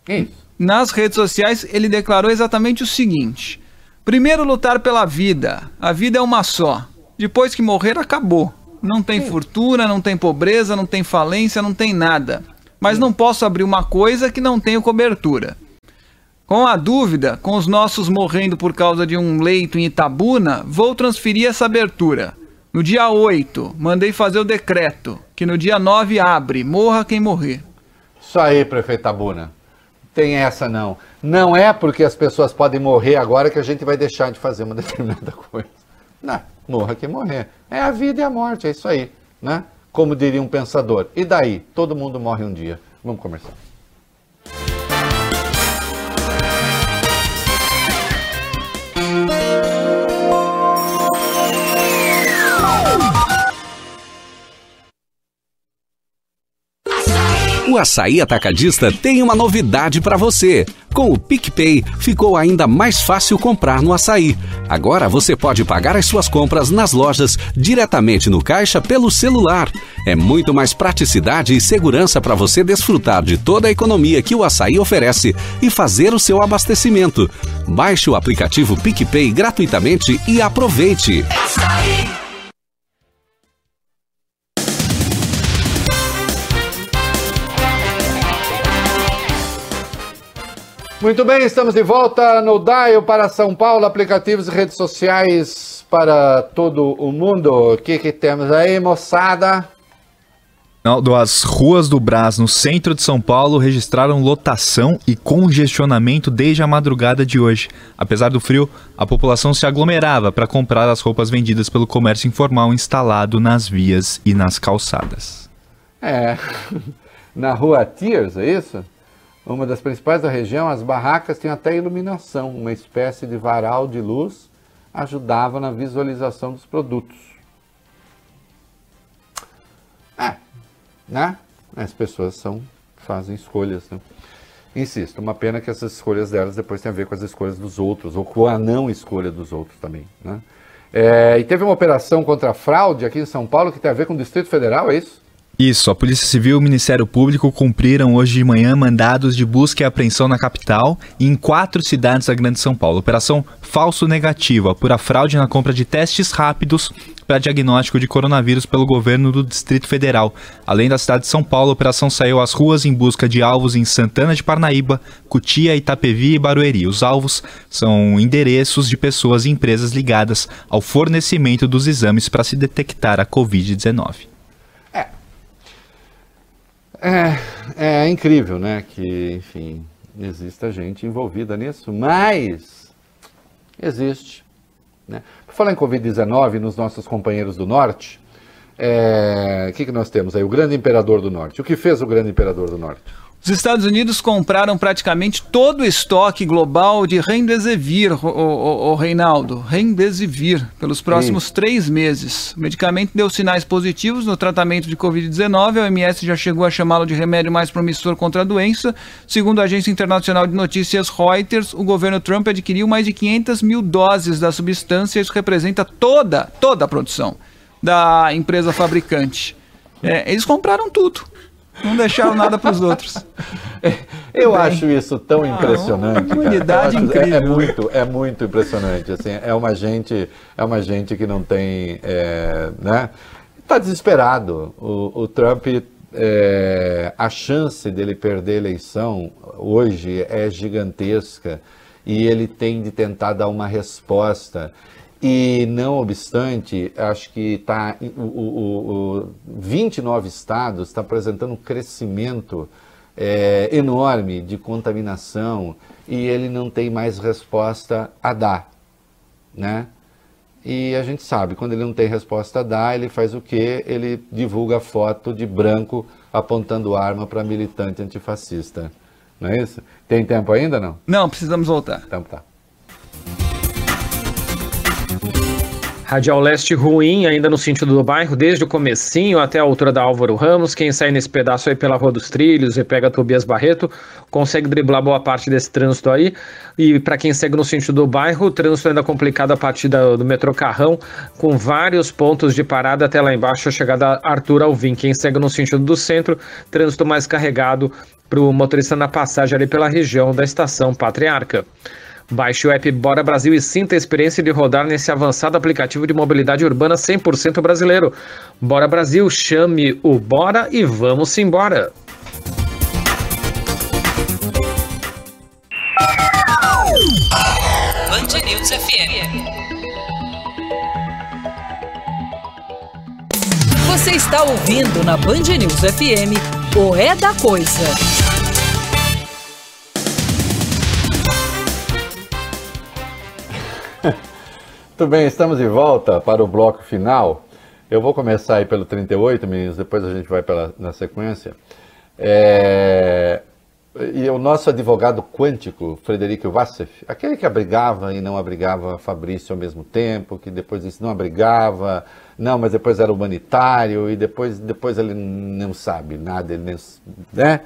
[SPEAKER 5] Isso.
[SPEAKER 6] Nas redes sociais, ele declarou exatamente o seguinte: primeiro lutar pela vida. A vida é uma só. Depois que morrer, acabou. Não tem fortuna, não tem pobreza, não tem falência, não tem nada. Mas não posso abrir uma coisa que não tenho cobertura. Com a dúvida, com os nossos morrendo por causa de um leito em Itabuna, vou transferir essa abertura. No dia 8, mandei fazer o decreto, que no dia 9 abre, morra quem morrer.
[SPEAKER 5] Isso aí, prefeito Tabuna. Tem essa não. Não é porque as pessoas podem morrer agora que a gente vai deixar de fazer uma determinada coisa. Não, morra quem morrer. É a vida e a morte, é isso aí, né? Como diria um pensador. E daí? Todo mundo morre um dia. Vamos conversar.
[SPEAKER 8] O Açaí Atacadista tem uma novidade para você. Com o PicPay, ficou ainda mais fácil comprar no açaí. Agora você pode pagar as suas compras nas lojas diretamente no caixa pelo celular. É muito mais praticidade e segurança para você desfrutar de toda a economia que o açaí oferece e fazer o seu abastecimento. Baixe o aplicativo PicPay gratuitamente e aproveite.
[SPEAKER 5] Muito bem, estamos de volta no Dial para São Paulo, aplicativos e redes sociais para todo o mundo. O que, que temos aí, moçada?
[SPEAKER 7] Naldo, as ruas do Brás, no centro de São Paulo, registraram lotação e congestionamento desde a madrugada de hoje. Apesar do frio, a população se aglomerava para comprar as roupas vendidas pelo comércio informal instalado nas vias e nas calçadas.
[SPEAKER 5] É, na rua Tears, é isso? Uma das principais da região, as barracas tinham até iluminação, uma espécie de varal de luz ajudava na visualização dos produtos. É, né? As pessoas são, fazem escolhas, né? Insisto, uma pena que essas escolhas delas depois tenham a ver com as escolhas dos outros, ou com a não escolha dos outros também, né? É, e teve uma operação contra a fraude aqui em São Paulo que tem a ver com o Distrito Federal, é isso?
[SPEAKER 7] Isso, a Polícia Civil e o Ministério Público cumpriram hoje de manhã mandados de busca e apreensão na capital e em quatro cidades da Grande São Paulo. Operação Falso Negativo, apura fraude na compra de testes rápidos para diagnóstico de coronavírus pelo governo do Distrito Federal. Além da cidade de São Paulo, a operação saiu às ruas em busca de alvos em Santana de Parnaíba, Cutia, Itapevi e Barueri. Os alvos são endereços de pessoas e empresas ligadas ao fornecimento dos exames para se detectar a Covid-19.
[SPEAKER 5] É, é incrível, né, que, enfim, exista gente envolvida nisso, mas existe. Né? Por falar em Covid-19, nos nossos companheiros do Norte, é, o que, que nós temos aí? O grande imperador do Norte. O que fez o grande imperador do Norte?
[SPEAKER 6] Os Estados Unidos compraram praticamente todo o estoque global de Remdesivir, o, o, o Reinaldo, Remdesivir, pelos próximos Sim. três meses. O medicamento deu sinais positivos no tratamento de Covid-19. A OMS já chegou a chamá-lo de remédio mais promissor contra a doença. Segundo a agência internacional de notícias Reuters, o governo Trump adquiriu mais de 500 mil doses da substância. Isso representa toda, toda a produção da empresa fabricante. É, eles compraram tudo. Não deixaram nada para os outros.
[SPEAKER 5] Eu Bem, acho isso tão impressionante.
[SPEAKER 6] Uma unidade incrível.
[SPEAKER 5] É, muito, é muito impressionante. Assim, é uma gente, é uma gente que não tem, é, né? Está desesperado. O, o Trump, é, a chance dele perder a eleição hoje é gigantesca e ele tem de tentar dar uma resposta. E não obstante, acho que tá, o, o, o 29 estados está apresentando um crescimento é, enorme de contaminação e ele não tem mais resposta a dar, né? E a gente sabe, quando ele não tem resposta a dar, ele faz o quê? Ele divulga foto de branco apontando arma para militante antifascista. Não é isso? Tem tempo ainda não?
[SPEAKER 6] Não, precisamos voltar.
[SPEAKER 5] Então tá.
[SPEAKER 3] Radial Leste ruim, ainda no sentido do bairro, desde o comecinho até a altura da Álvaro Ramos. Quem sai nesse pedaço aí pela Rua dos Trilhos e pega Tobias Barreto, consegue driblar boa parte desse trânsito aí. E para quem segue no sentido do bairro, o trânsito ainda complicado a partir da, do metrô Carrão, com vários pontos de parada até lá embaixo, a chegada Arthur Alvim. Quem segue no sentido do centro, trânsito mais carregado para o motorista na passagem ali pela região da estação Patriarca. Baixe o app Bora Brasil e sinta a experiência de rodar nesse avançado aplicativo de mobilidade urbana 100% brasileiro. Bora Brasil, chame o Bora e vamos embora.
[SPEAKER 4] Band News FM. Você está ouvindo na Band News FM o É da Coisa.
[SPEAKER 5] Muito bem, estamos de volta para o bloco final. Eu vou começar aí pelo 38, meninos, depois a gente vai pela, na sequência. É, E o nosso advogado quântico, Frederico Vassef, aquele que abrigava e não abrigava Fabrício ao mesmo tempo, que depois disse não abrigava, não, mas depois era humanitário, e depois, depois ele não sabe nada, ele nem, né?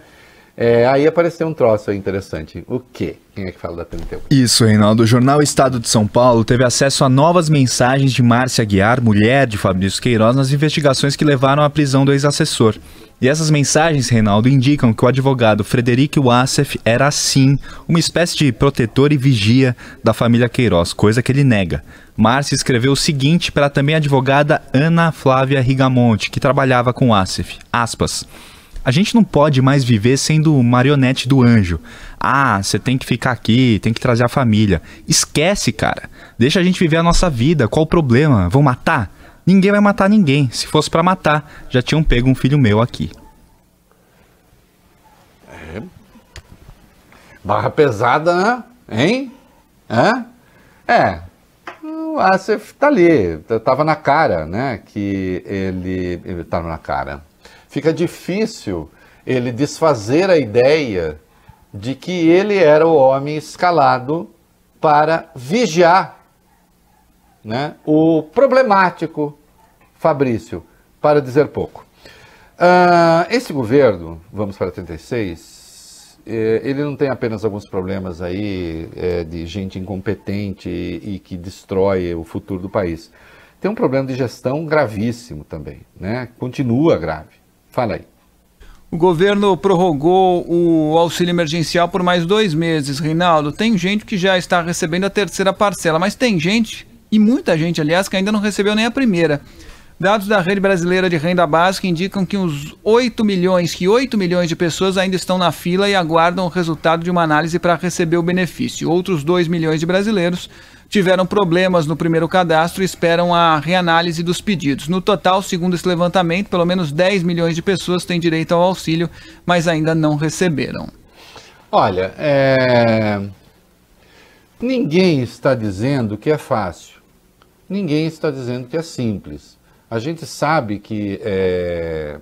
[SPEAKER 5] É, aí apareceu um troço interessante. O quê? Quem é que fala da 31?
[SPEAKER 7] Isso, Reinaldo. O jornal Estado de São Paulo teve acesso a novas mensagens de Márcia Guiar, mulher de Fabrício Queiroz, nas investigações que levaram à prisão do ex-assessor. E essas mensagens, Reinaldo, indicam que o advogado Frederico Wassef era, sim, uma espécie de protetor e vigia da família Queiroz, coisa que ele nega. Márcia escreveu o seguinte para a também advogada Ana Flávia Rigamonte, que trabalhava com Wassef, aspas... A gente não pode mais viver sendo marionete do anjo. Ah, você tem que ficar aqui, tem que trazer a família. Esquece, cara. Deixa a gente viver a nossa vida. Qual o problema? Vão matar? Ninguém vai matar ninguém. Se fosse pra matar, já tinham pego um filho meu aqui.
[SPEAKER 5] É. Barra pesada? Hein? Hã? É. O Asif tá ali. Tava na cara, né? Que ele. Ele tava na cara. Fica difícil ele desfazer a ideia de que ele era o homem escalado para vigiar né, o problemático Fabrício, para dizer pouco. Ah, esse governo, vamos para 36, eh, ele não tem apenas alguns problemas aí eh, de gente incompetente e, e que destrói o futuro do país. Tem um problema de gestão gravíssimo também, né? Continua grave. Fala aí.
[SPEAKER 6] O governo prorrogou o auxílio emergencial por mais dois meses, Reinaldo. Tem gente que já está recebendo a terceira parcela, mas tem gente, e muita gente, aliás, que ainda não recebeu nem a primeira. Dados da Rede Brasileira de Renda Básica indicam que uns 8 milhões, que 8 milhões de pessoas ainda estão na fila e aguardam o resultado de uma análise para receber o benefício. Outros 2 milhões de brasileiros tiveram problemas no primeiro cadastro e esperam a reanálise dos pedidos. No total, segundo esse levantamento, pelo menos 10 milhões de pessoas têm direito ao auxílio, mas ainda não receberam.
[SPEAKER 5] Olha, é, ninguém está dizendo que é fácil. Ninguém está dizendo que é simples. A gente sabe que é,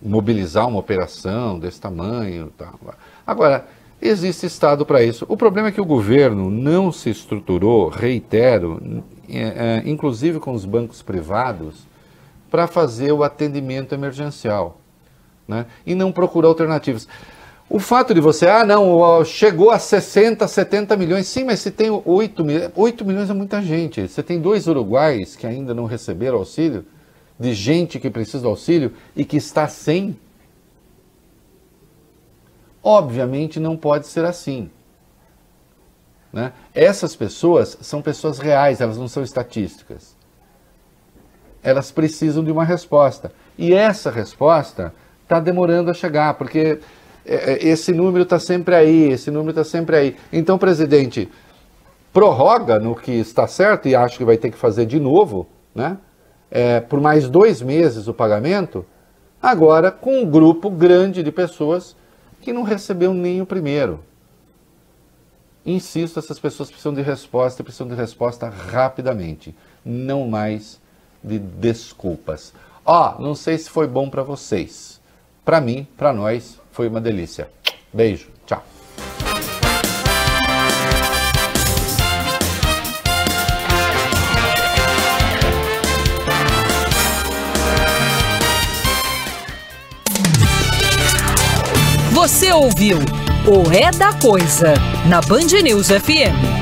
[SPEAKER 5] mobilizar uma operação desse tamanho. Tá. Agora, existe Estado para isso. O problema é que o governo não se estruturou, reitero, é, é, inclusive com os bancos privados, para fazer o atendimento emergencial. Né? E não procurou alternativas. O fato de você, ah, não, chegou a 60, 70 milhões. Sim, mas se tem 8 milhões, 8 milhões é muita gente. Você tem dois uruguais que ainda não receberam auxílio, de gente que precisa do auxílio e que está sem. Obviamente não pode ser assim. Né? Essas pessoas são pessoas reais, elas não são estatísticas. Elas precisam de uma resposta. E essa resposta está demorando a chegar, porque é, é, esse número está sempre aí, esse número está sempre aí. Então, presidente, prorroga no que está certo e acho que vai ter que fazer de novo, né? É, por mais dois meses o pagamento, agora com um grupo grande de pessoas que não recebeu nem o primeiro. Insisto, essas pessoas precisam de resposta, precisam de resposta rapidamente, não mais de desculpas. Ó, não sei se foi bom para vocês, Para mim, para nós, foi uma delícia. Beijo,
[SPEAKER 4] Você ouviu o É da Coisa na Band News FM.